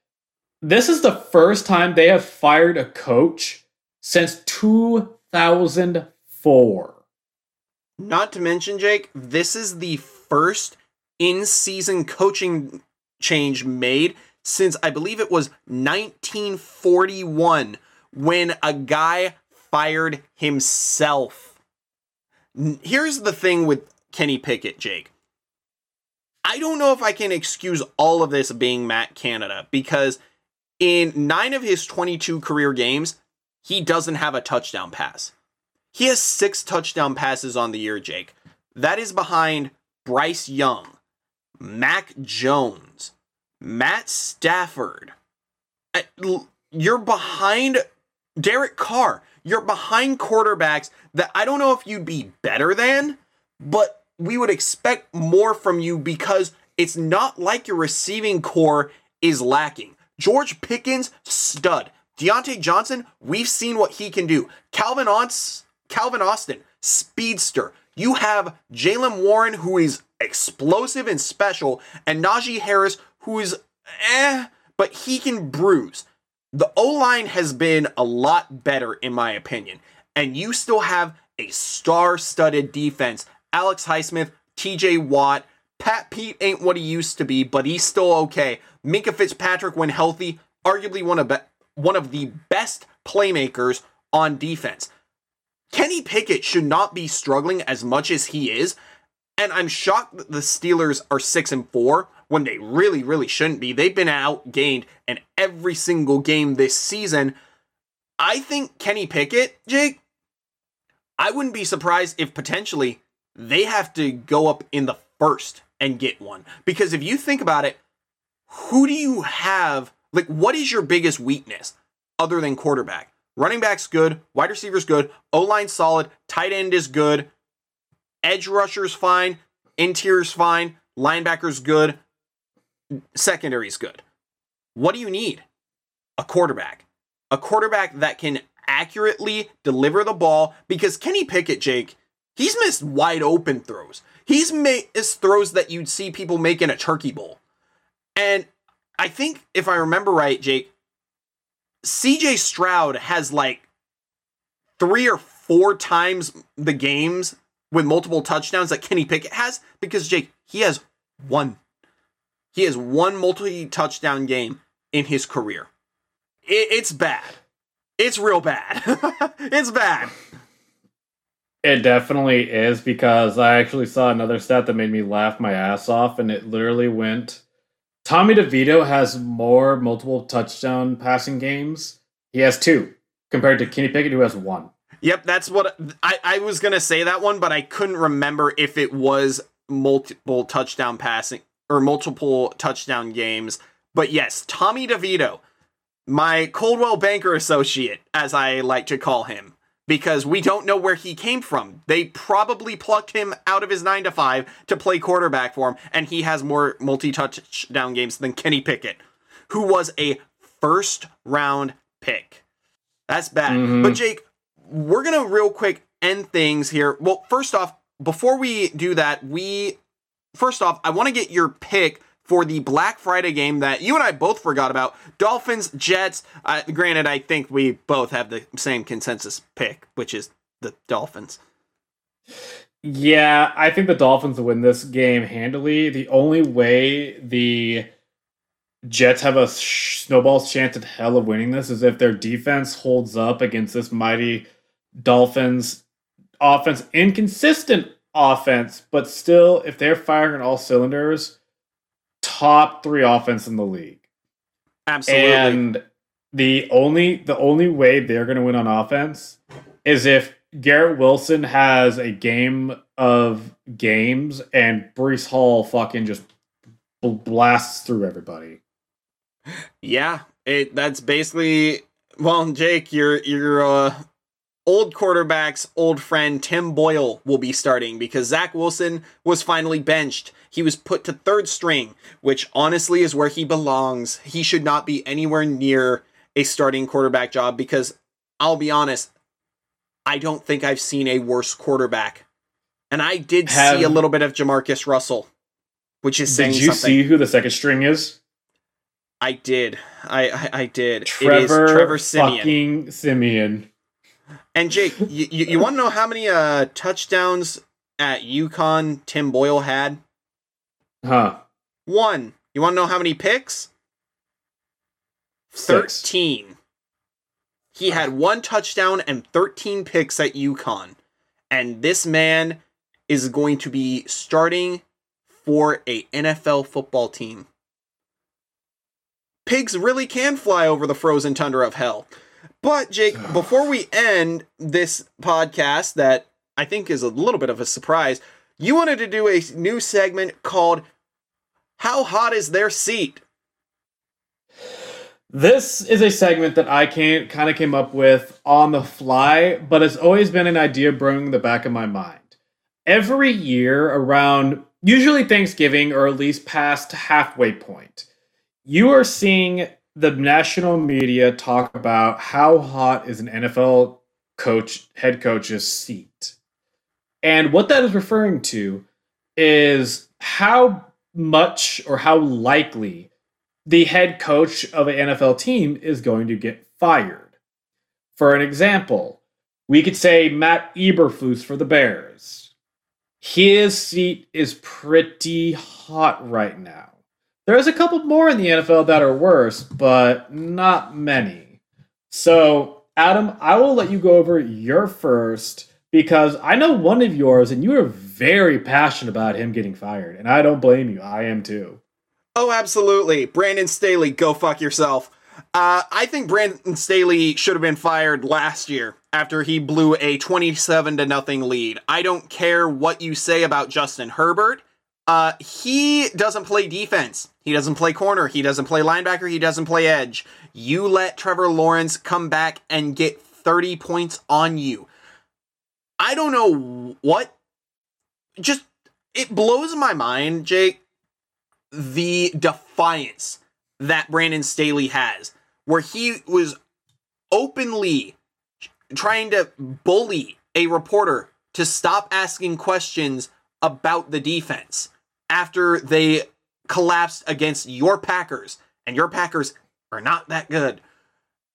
this is the first time they have fired a coach since 2004. Not to mention, Jake, this is the first in season coaching change made since I believe it was 1941 when a guy fired himself. Here's the thing with Kenny Pickett, Jake. I don't know if I can excuse all of this being Matt Canada because in nine of his 22 career games, he doesn't have a touchdown pass. He has six touchdown passes on the year, Jake. That is behind Bryce Young, Mac Jones, Matt Stafford. You're behind Derek Carr. You're behind quarterbacks that I don't know if you'd be better than, but we would expect more from you because it's not like your receiving core is lacking. George Pickens, stud. Diontae Johnson, we've seen what he can do. Calvin, Aunts, Calvin Austin, speedster. You have Jaylen Warren, who is explosive and special, and Najee Harris, who is eh, but he can bruise. The O line has been a lot better, in my opinion. And you still have a star studded defense. Alex Highsmith, TJ Watt, Pat Pete ain't what he used to be, but he's still okay. Minkah Fitzpatrick, when healthy, arguably one of, be- one of the best playmakers on defense. Kenny Pickett should not be struggling as much as he is. And I'm shocked that the Steelers are 6 and 4 when they really, really shouldn't be. They've been outgained in every single game this season. I think Kenny Pickett, Jake, I wouldn't be surprised if potentially they have to go up in the first and get one. Because if you think about it, who do you have? Like, what is your biggest weakness other than quarterback? Running back's good, wide receiver's good, O line solid, tight end is good, edge rusher's fine, interior's fine, linebacker's good, secondary's good. What do you need? A quarterback. A quarterback that can accurately deliver the ball because Kenny Pickett, Jake, he's missed wide open throws. He's missed throws that you'd see people make in a turkey bowl. And I think if I remember right, Jake, CJ Stroud has like three or four times the games with multiple touchdowns that Kenny Pickett has because Jake, he has one. He has one multi touchdown game in his career. It, it's bad. It's real bad. it's bad. It definitely is because I actually saw another stat that made me laugh my ass off, and it literally went Tommy DeVito has more multiple touchdown passing games. He has two compared to Kenny Pickett, who has one. Yep, that's what I, I was gonna say that one, but I couldn't remember if it was multiple touchdown passing or multiple touchdown games. But yes, Tommy DeVito, my Coldwell Banker associate, as I like to call him, because we don't know where he came from. They probably plucked him out of his 9 to 5 to play quarterback for him and he has more multi-touchdown games than Kenny Pickett, who was a first round pick. That's bad. Mm-hmm. But Jake, we're going to real quick end things here. Well, first off, before we do that, we first off, I want to get your pick for the Black Friday game that you and I both forgot about. Dolphins, Jets. Uh, granted, I think we both have the same consensus pick, which is the Dolphins. Yeah, I think the Dolphins win this game handily. The only way the Jets have a snowball's chance at hell of winning this is if their defense holds up against this mighty Dolphins offense. Inconsistent offense, but still, if they're firing on all cylinders, top three offense in the league. Absolutely. And the only the only way they're going to win on offense is if Garrett Wilson has a game of games and Breece Hall fucking just blasts through everybody. Yeah, it that's basically well, Jake, your your uh, old quarterback's old friend Tim Boyle will be starting because Zach Wilson was finally benched. He was put to third string, which honestly is where he belongs. He should not be anywhere near a starting quarterback job because I'll be honest, I don't think I've seen a worse quarterback. And I did Have, see a little bit of Jamarcus Russell, which is saying Did you something. see who the second string is? I did. I I, I did. Trevor, Trevor Siemian. Fucking Siemian. And Jake, you, you, you want to know how many uh, touchdowns at UConn Tim Boyle had? Huh. One. You want to know how many picks? Six. 13. He had one touchdown and 13 picks at UConn. And this man is going to be starting for a NFL football team. Pigs really can fly over the frozen tundra of hell. But Jake, before we end this podcast that I think is a little bit of a surprise, you wanted to do a new segment called How Hot is Their Seat? This is a segment that I came, kind of came up with on the fly, but it's always been an idea brewing in the back of my mind. Every year around usually Thanksgiving or at least past halfway point, you are seeing the national media talk about how hot is an NFL coach, head coach's seat. And what that is referring to is how much or how likely the head coach of an NFL team is going to get fired. For an example, we could say Matt Eberflus for the Bears. His seat is pretty hot right now. There's a couple more in the NFL that are worse, but not many. So, Adam, I will let you go over your first because I know one of yours and you are very passionate about him getting fired, and I don't blame you. I am too. Oh, absolutely. Brandon Staley, go fuck yourself. Uh, I think Brandon Staley should have been fired last year after he blew a 27 to nothing lead. I don't care what you say about Justin Herbert. Uh, he doesn't play defense. He doesn't play corner. He doesn't play linebacker. He doesn't play edge. You let Trevor Lawrence come back and get 30 points on you. I don't know what. Just, it blows my mind, Jake, the defiance that Brandon Staley has, where he was openly trying to bully a reporter to stop asking questions about the defense after they collapsed against your Packers, and your Packers are not that good.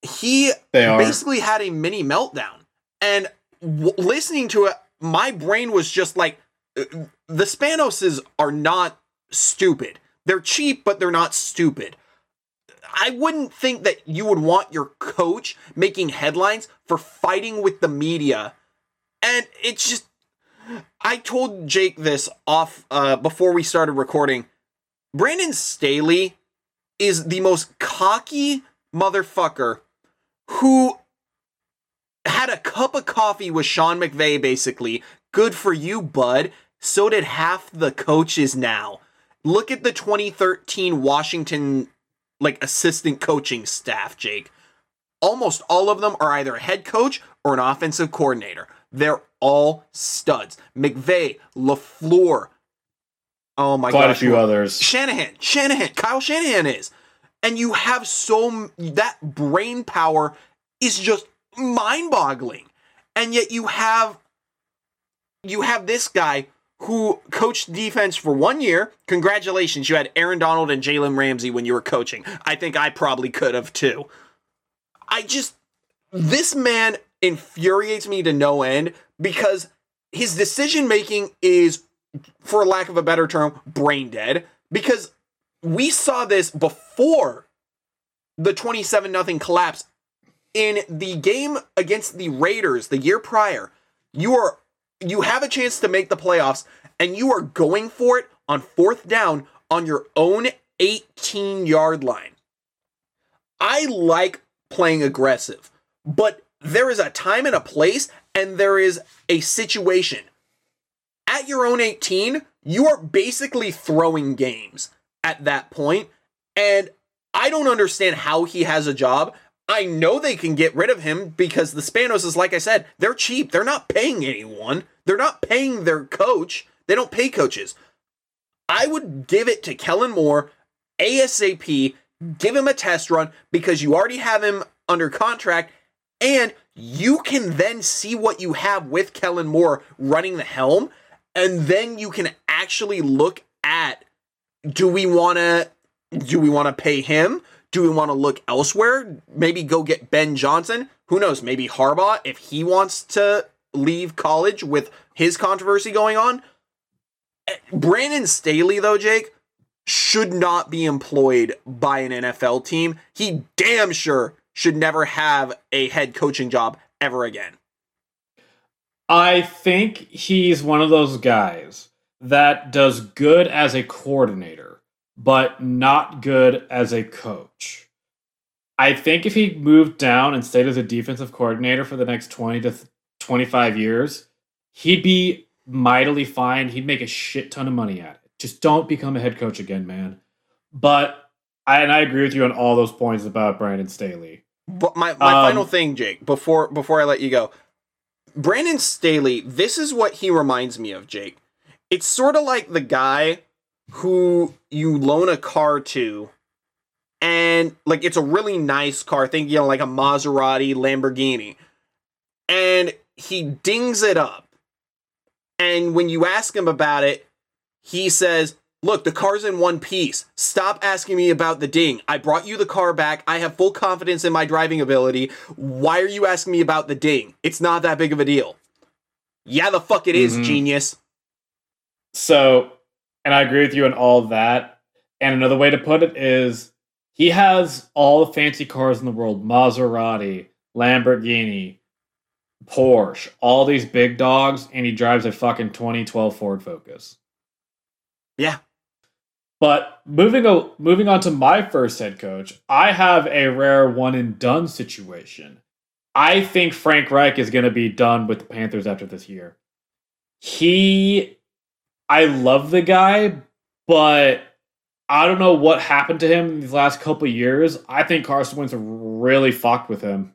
He basically had a mini meltdown, and w- listening to it, my brain was just like, uh, the Spanoses are not stupid. They're cheap, but they're not stupid. I wouldn't think that you would want your coach making headlines for fighting with the media. And it's just I told Jake this off uh, before we started recording. Brandon Staley is the most cocky motherfucker who had a cup of coffee with Sean McVay, basically. Good for you, bud. So did half the coaches now. Look at the 2013 Washington like assistant coaching staff, Jake. Almost all of them are either a head coach or an offensive coordinator. They're all studs. McVay, LaFleur. Oh my god. Quite gosh. a few others. Shanahan. Shanahan. Kyle Shanahan is. And you have so that brain power is just mind-boggling. And yet you have you have this guy who coached defense for one year. Congratulations, you had Aaron Donald and Jalen Ramsey when you were coaching. I think I probably could have too. I just, this man infuriates me to no end because his decision making is, for lack of a better term, brain dead. Because we saw this before the 27 0 collapse in the game against the Raiders the year prior. You are you have a chance to make the playoffs and you are going for it on fourth down on your own 18 yard line. I like playing aggressive, but there is a time and a place and there is a situation. At your own 18, you are basically throwing games at that point, and I don't understand how he has a job. I know they can get rid of him because the Spanos is like I said, they're cheap. They're not paying anyone. They're not paying their coach. They don't pay coaches. I would give it to Kellen Moore ASAP, give him a test run because you already have him under contract and you can then see what you have with Kellen Moore running the helm and then you can actually look at do we want to do we want to pay him? Do we want to look elsewhere? Maybe go get Ben Johnson? Who knows? Maybe Harbaugh if he wants to leave college with his controversy going on. Eh, Brandon Staley, though, Jake, should not be employed by an NFL team. He damn sure should never have a head coaching job ever again. I think he's one of those guys that does good as a coordinator but not good as a coach. I think if he moved down and stayed as a defensive coordinator for the next 20 to 25 years, he'd be mightily fine. He'd make a shit ton of money at it. Just don't become a head coach again, man. But I, and I agree with you on all those points about Brandon Staley. But my, my um, final thing, Jake, before before I let you go, Brandon Staley, this is what he reminds me of, Jake. It's sort of like the guy who you loan a car to and like it's a really nice car. Think you know like a maserati lamborghini. And he dings it up. And when you ask him about it he says look the car's in one piece stop asking me about the ding i brought you the car back i have full confidence in my driving ability why are you asking me about the ding it's not that big of a deal yeah the fuck it is, mm-hmm. genius so and I agree with you on all that. And another way to put it is he has all the fancy cars in the world Maserati, Lamborghini, Porsche, all these big dogs, and he drives a fucking 2012 Ford Focus. Yeah. But moving moving on to my first head coach, I have a rare one and done situation. I think Frank Reich is going to be done with the Panthers after this year. He I love the guy, but I don't know what happened to him in these last couple years. I think Carson Wentz really fucked with him.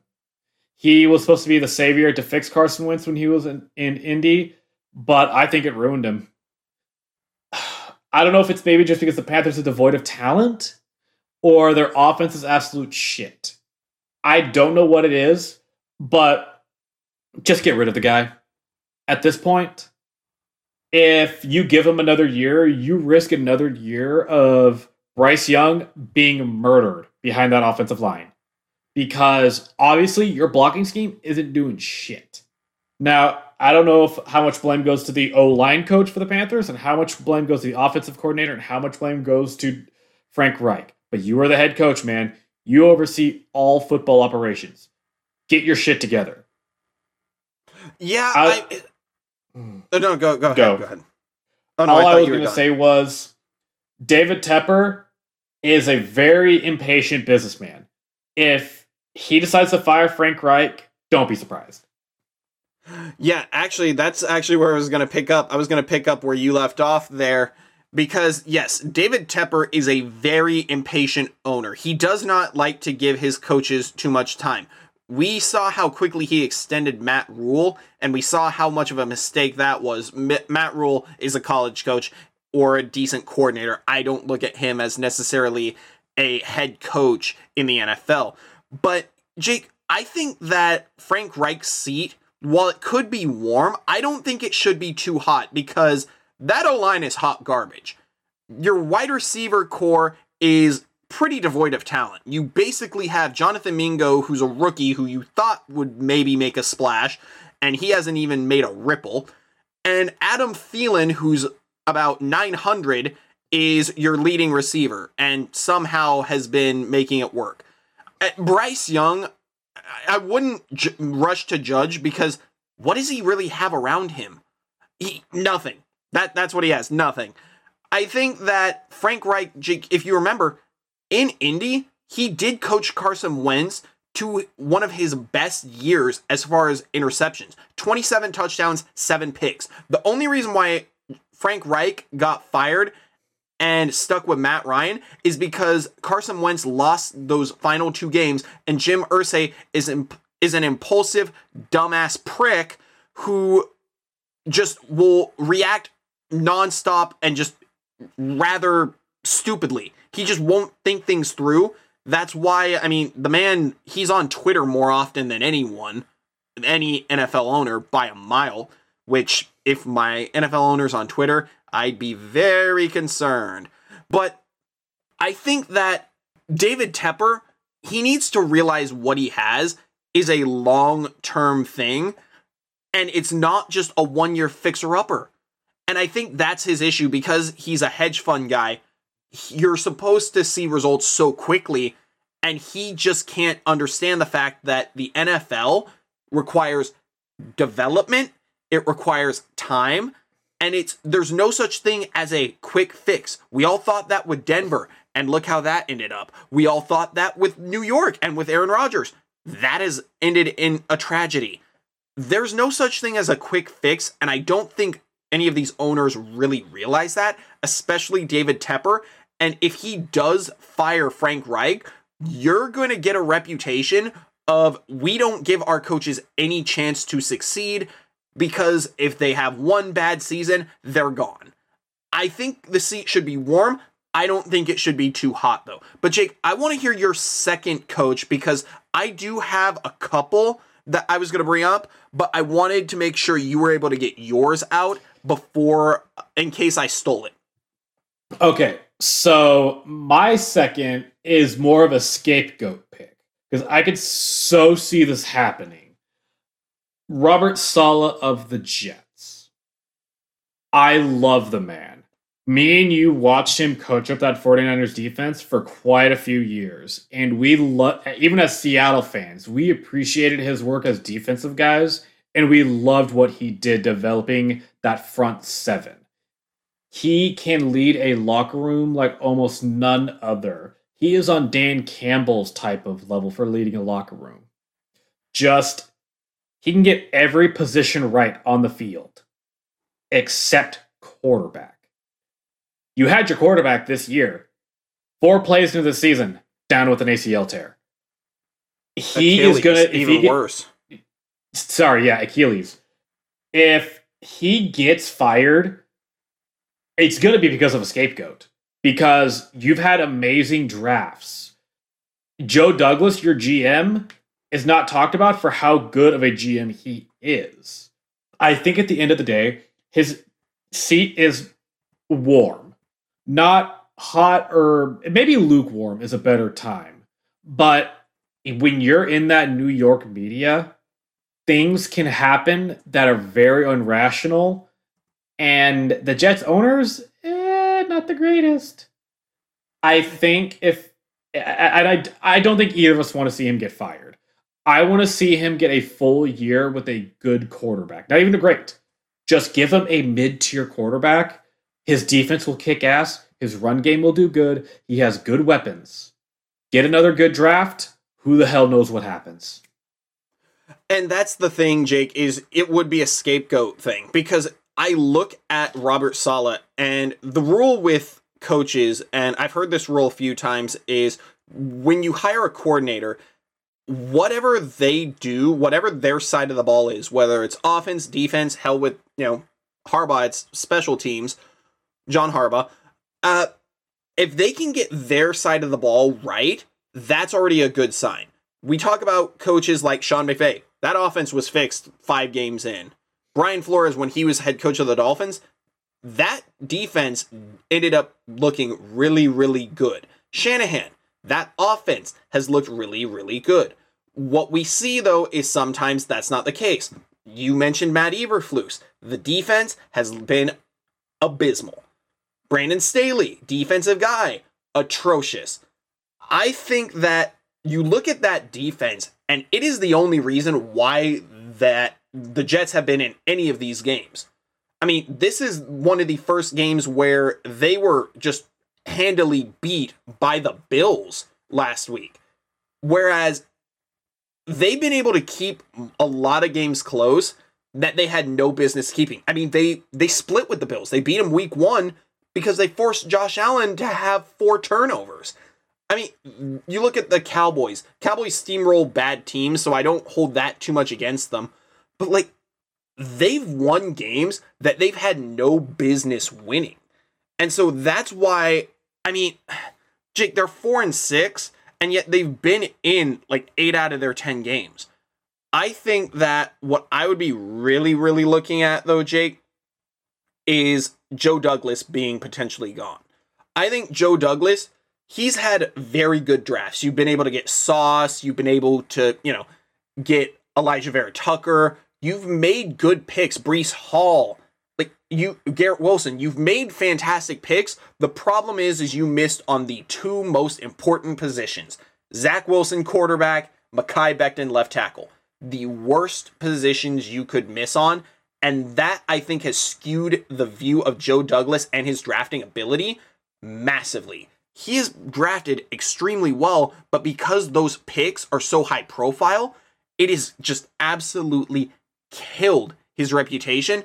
He was supposed to be the savior to fix Carson Wentz when he was in, in Indy, but I think it ruined him. I don't know if it's maybe just because the Panthers are devoid of talent or their offense is absolute shit. I don't know what it is, but just get rid of the guy. At this point, if you give him another year, you risk another year of Bryce Young being murdered behind that offensive line. Because obviously your blocking scheme isn't doing shit. Now, I don't know if how much blame goes to the O line coach for the Panthers and how much blame goes to the offensive coordinator and how much blame goes to Frank Reich. But you are the head coach, man. You oversee all football operations. Get your shit together. Yeah, I, I Oh, no, go go ahead. Go, go ahead. Oh, no, All I, I was going to say was David Tepper is a very impatient businessman. If he decides to fire Frank Reich, don't be surprised. Yeah, actually, that's actually where I was going to pick up. I was going to pick up where you left off there because, yes, David Tepper is a very impatient owner. He does not like to give his coaches too much time we saw how quickly he extended Matt Rhule, and we saw how much of a mistake that was. M- Matt Rhule is a college coach or a decent coordinator. I don't look at him as necessarily a head coach in the NFL. But, Jake, I think that Frank Reich's seat, while it could be warm, I don't think it should be too hot because that O line is hot garbage. Your wide receiver core is pretty devoid of talent. You basically have Jonathan Mingo, who's a rookie who you thought would maybe make a splash, and he hasn't even made a ripple. And Adam Thielen, who's about 900, is your leading receiver and somehow has been making it work. Uh, Bryce Young, I wouldn't rush to judge because what does he really have around him? He, nothing. That that's what he has. Nothing. I think that Frank Reich, if you remember, in Indy, he did coach Carson Wentz to one of his best years as far as interceptions 27 touchdowns, seven picks. The only reason why Frank Reich got fired and stuck with Matt Ryan is because Carson Wentz lost those final two games, and Jim Irsay is imp- is an impulsive, dumbass prick who just will react nonstop and just rather stupidly. He just won't think things through. That's why, I mean, the man, he's on Twitter more often than anyone, any NFL owner by a mile, which, if my NFL owner's on Twitter, I'd be very concerned. But I think that David Tepper, he needs to realize what he has is a long term thing, and it's not just a one year fixer upper. And I think that's his issue because he's a hedge fund guy you're supposed to see results so quickly and he just can't understand the fact that the NFL requires development, it requires time, and it's there's no such thing as a quick fix. We all thought that with Denver, and look how that ended up. We all thought that with New York and with Aaron Rodgers. That has ended in a tragedy. There's no such thing as a quick fix, and I don't think any of these owners really realize that, especially David Tepper. And if he does fire Frank Reich, you're going to get a reputation of we don't give our coaches any chance to succeed because if they have one bad season, they're gone. I think the seat should be warm. I don't think it should be too hot though. But Jake, I want to hear your second coach because I do have a couple that I was going to bring up, but I wanted to make sure you were able to get yours out before in case I stole it. Okay, so my second is more of a scapegoat pick because I could so see this happening. Robert Saleh of the Jets. I love the man. Me and you watched him coach up that 49ers defense for quite a few years. And we love, even as Seattle fans, we appreciated his work as defensive guys and we loved what he did developing that front seven he can lead a locker room like almost none other. He is on Dan Campbell's type of level for leading a locker room. Just, he can get every position right on the field except quarterback. You had your quarterback this year, four plays into the season, down with an ACL tear. He Achilles, is gonna even get- worse. sorry, yeah, Achilles. If he gets fired, it's going to be because of a scapegoat. Because you've had amazing drafts. Joe Douglas, your GM, is not talked about for how good of a GM he is. I think at the end of the day, his seat is warm, not hot or maybe lukewarm is a better time. But when you're in that New York media, things can happen that are very unrational and the jets owners eh, not the greatest i think if and I, I don't think either of us want to see him get fired i want to see him get a full year with a good quarterback. Not even a great. Just give him a mid-tier quarterback. His defense will kick ass. His run game will do good. He has good weapons. Get another good draft. Who the hell knows what happens? And that's the thing, Jake, is it would be a scapegoat thing because I look at Robert Saleh and the rule with coaches, and I've heard this rule a few times, is when you hire a coordinator, whatever they do, whatever their side of the ball is, whether it's offense, defense, hell with, you know, Harbaugh, it's special teams, John Harbaugh, uh, if they can get their side of the ball right, that's already a good sign. We talk about coaches like Sean McVay. That offense was fixed five games in. Brian Flores, when he was head coach of the Dolphins, that defense ended up looking really, really good. Shanahan, that offense has looked really, really good. What we see though is sometimes that's not the case. You mentioned Matt Eberflus. The defense has been abysmal. Brandon Staley, defensive guy, atrocious. I think that you look at that defense, and it is the only reason why that the Jets have been in any of these games. I mean, this is one of the first games where they were just handily beat by the Bills last week. Whereas they've been able to keep a lot of games close that they had no business keeping. I mean, they they split with the Bills. They beat them week 1 because they forced Josh Allen to have four turnovers. I mean, you look at the Cowboys. Cowboys steamroll bad teams, so I don't hold that too much against them. But like they've won games that they've had no business winning. And so that's why I mean, Jake, they're 4 and 6 and yet they've been in like 8 out of their 10 games. I think that what I would be really really looking at though, Jake, is Joe Douglas being potentially gone. I think Joe Douglas he's had very good drafts. You've been able to get Sauce, you've been able to, you know, get Alijah Vera-Tucker. You've made good picks, Breece Hall, like you Garrett Wilson. You've made fantastic picks. The problem is is you missed on the two most important positions. Zach Wilson, quarterback, Mekhi Becton, left tackle. The worst positions you could miss on. And that I think has skewed the view of Joe Douglas and his drafting ability massively he is drafted extremely well, but because those picks are so high profile, it is just absolutely killed his reputation.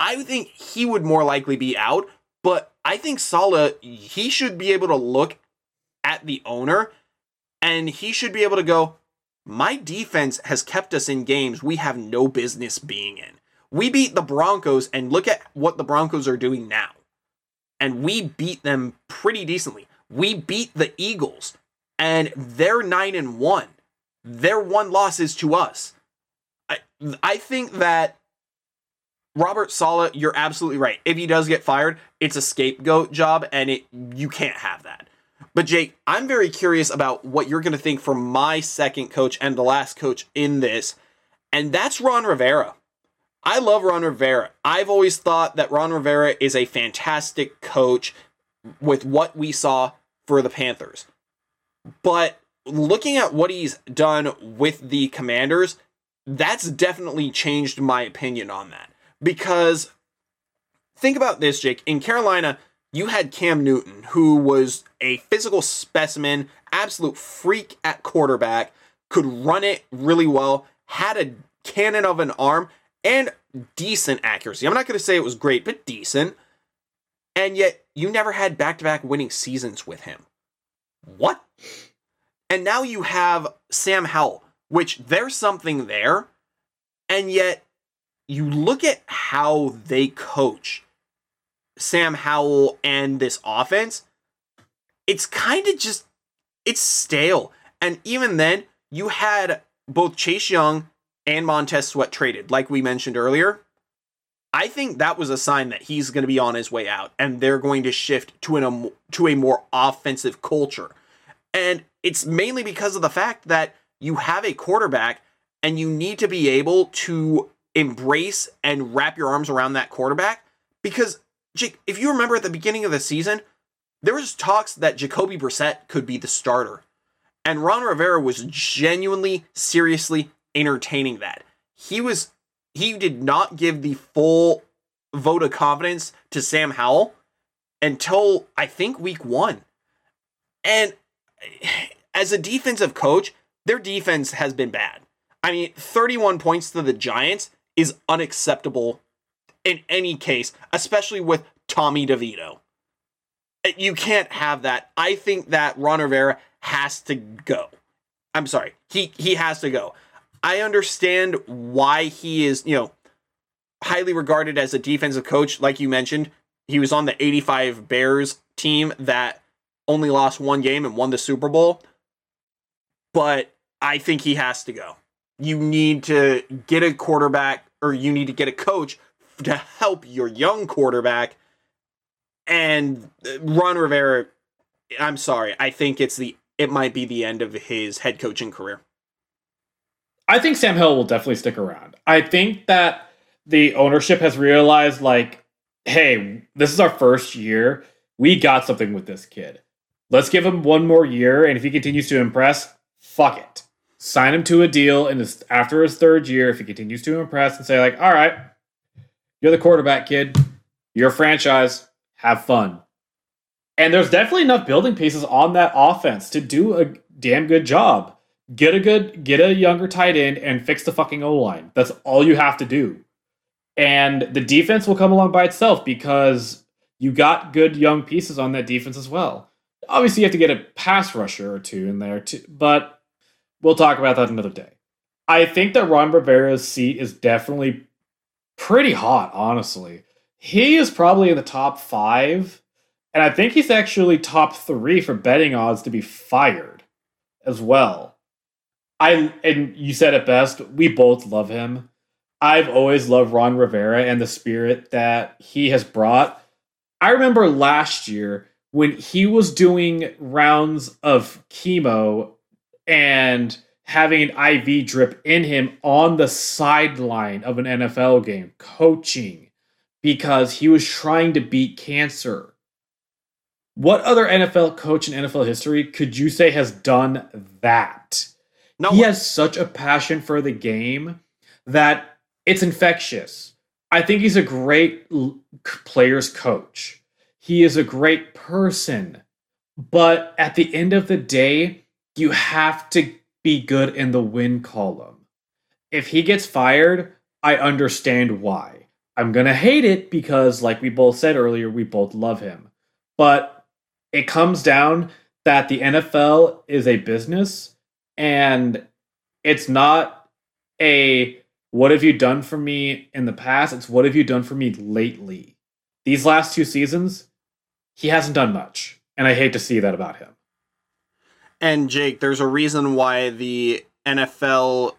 I think he would more likely be out, but I think Saleh, he should be able to look at the owner and he should be able to go, My defense has kept us in games we have no business being in. We beat the Broncos and look at what the Broncos are doing now. And we beat them pretty decently we beat the Eagles and they're 9 and 1. Their one loss is to us. I I think that Robert Saleh, you're absolutely right. If he does get fired, it's a scapegoat job and it you can't have that. But Jake, I'm very curious about what you're going to think for my second coach and the last coach in this, and that's Ron Rivera. I love Ron Rivera. I've always thought that Ron Rivera is a fantastic coach with what we saw for the Panthers. But looking at what he's done with the Commanders, that's definitely changed my opinion on that. Because think about this, Jake. In Carolina, you had Cam Newton, who was a physical specimen, absolute freak at quarterback, could run it really well, had a cannon of an arm, and decent accuracy. I'm not going to say it was great, but decent. And yet you never had back to back winning seasons with him. What? And now you have Sam Howell, which there's something there. And yet you look at how they coach Sam Howell and this offense, it's kind of just it's stale. And even then, you had both Chase Young and Montez Sweat traded, like we mentioned earlier. I think that was a sign that he's going to be on his way out, and they're going to shift to an to a more offensive culture. And it's mainly because of the fact that you have a quarterback, and you need to be able to embrace and wrap your arms around that quarterback. Because Jake, if you remember at the beginning of the season, there was talks that Jacoby Brissett could be the starter. And Ron Rivera was genuinely, seriously entertaining that. He was he did not give the full vote of confidence to Sam Howell until I think week one. And as a defensive coach, their defense has been bad. I mean, 31 points to the Giants is unacceptable in any case, especially with Tommy DeVito. Eh, you can't have that. I think that Ron Rivera has to go. I'm sorry. He he has to go. I understand why he is, you know, highly regarded as a defensive coach like you mentioned. He was on the 85 Bears team that only lost one game and won the Super Bowl. But I think he has to go. You need to get a quarterback or you need to get a coach to help your young quarterback. And uh, Ron Rivera, I'm sorry, I think it's the it might be the end of his head coaching career. I think Sam Howell will definitely stick around. I think that the ownership has realized, like, hey, this is our first year. We got something with this kid. Let's give him one more year, and if he continues to impress, fuck it. Sign him to a deal, and after his third year, if he continues to impress, and say like, all right, you're the quarterback, kid. You're a franchise. Have fun. And there's definitely enough building pieces on that offense to do a damn good job. Get a good, get a younger tight end and fix the fucking O line. That's all you have to do. And the defense will come along by itself because you got good young pieces on that defense as well. Obviously, you have to get a pass rusher or two in there, too, but we'll talk about that another day. I think that Ron Rivera's seat is definitely pretty hot, honestly. He is probably in the top five, and I think he's actually top three for betting odds to be fired as well. I and you said it best. We both love him. I've always loved Ron Rivera and the spirit that he has brought. I remember last year when he was doing rounds of chemo and having an IV drip in him on the sideline of an NFL game, coaching, because he was trying to beat cancer. What other NFL coach in NFL history could you say has done that? No, he has such a passion for the game that it's infectious. I think he's a great players coach. He is a great person. But at the end of the day, you have to be good in the win column. If he gets fired, I understand why. I'm going to hate it because, like we both said earlier, we both love him. But it comes down that the NFL is a business and it's not a what have you done for me in the past? It's what have you done for me lately? These last two seasons, he hasn't done much. And I hate to see that about him. And Jake, there's a reason why the NFL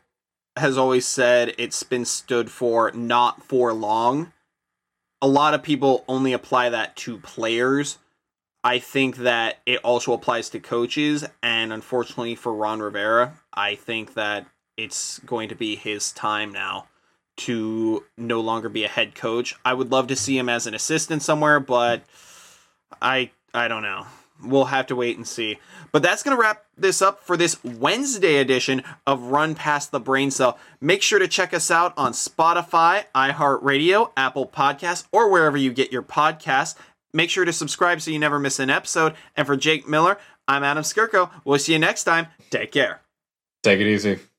has always said it's been stood for not for long. A lot of people only apply that to players. I think that it also applies to coaches, and unfortunately for Ron Rivera, I think that it's going to be his time now to no longer be a head coach. I would love to see him as an assistant somewhere, but I I don't know we'll have to wait and see. But that's going to wrap this up for this Wednesday edition of Run Pass the Braincell. Make sure to check us out on Spotify, iHeartRadio, Apple Podcasts, or wherever you get your podcasts. Make sure to subscribe so you never miss an episode. And for Jake Miller, I'm Adam Skirko. We'll see you next time. Take care. Take it easy.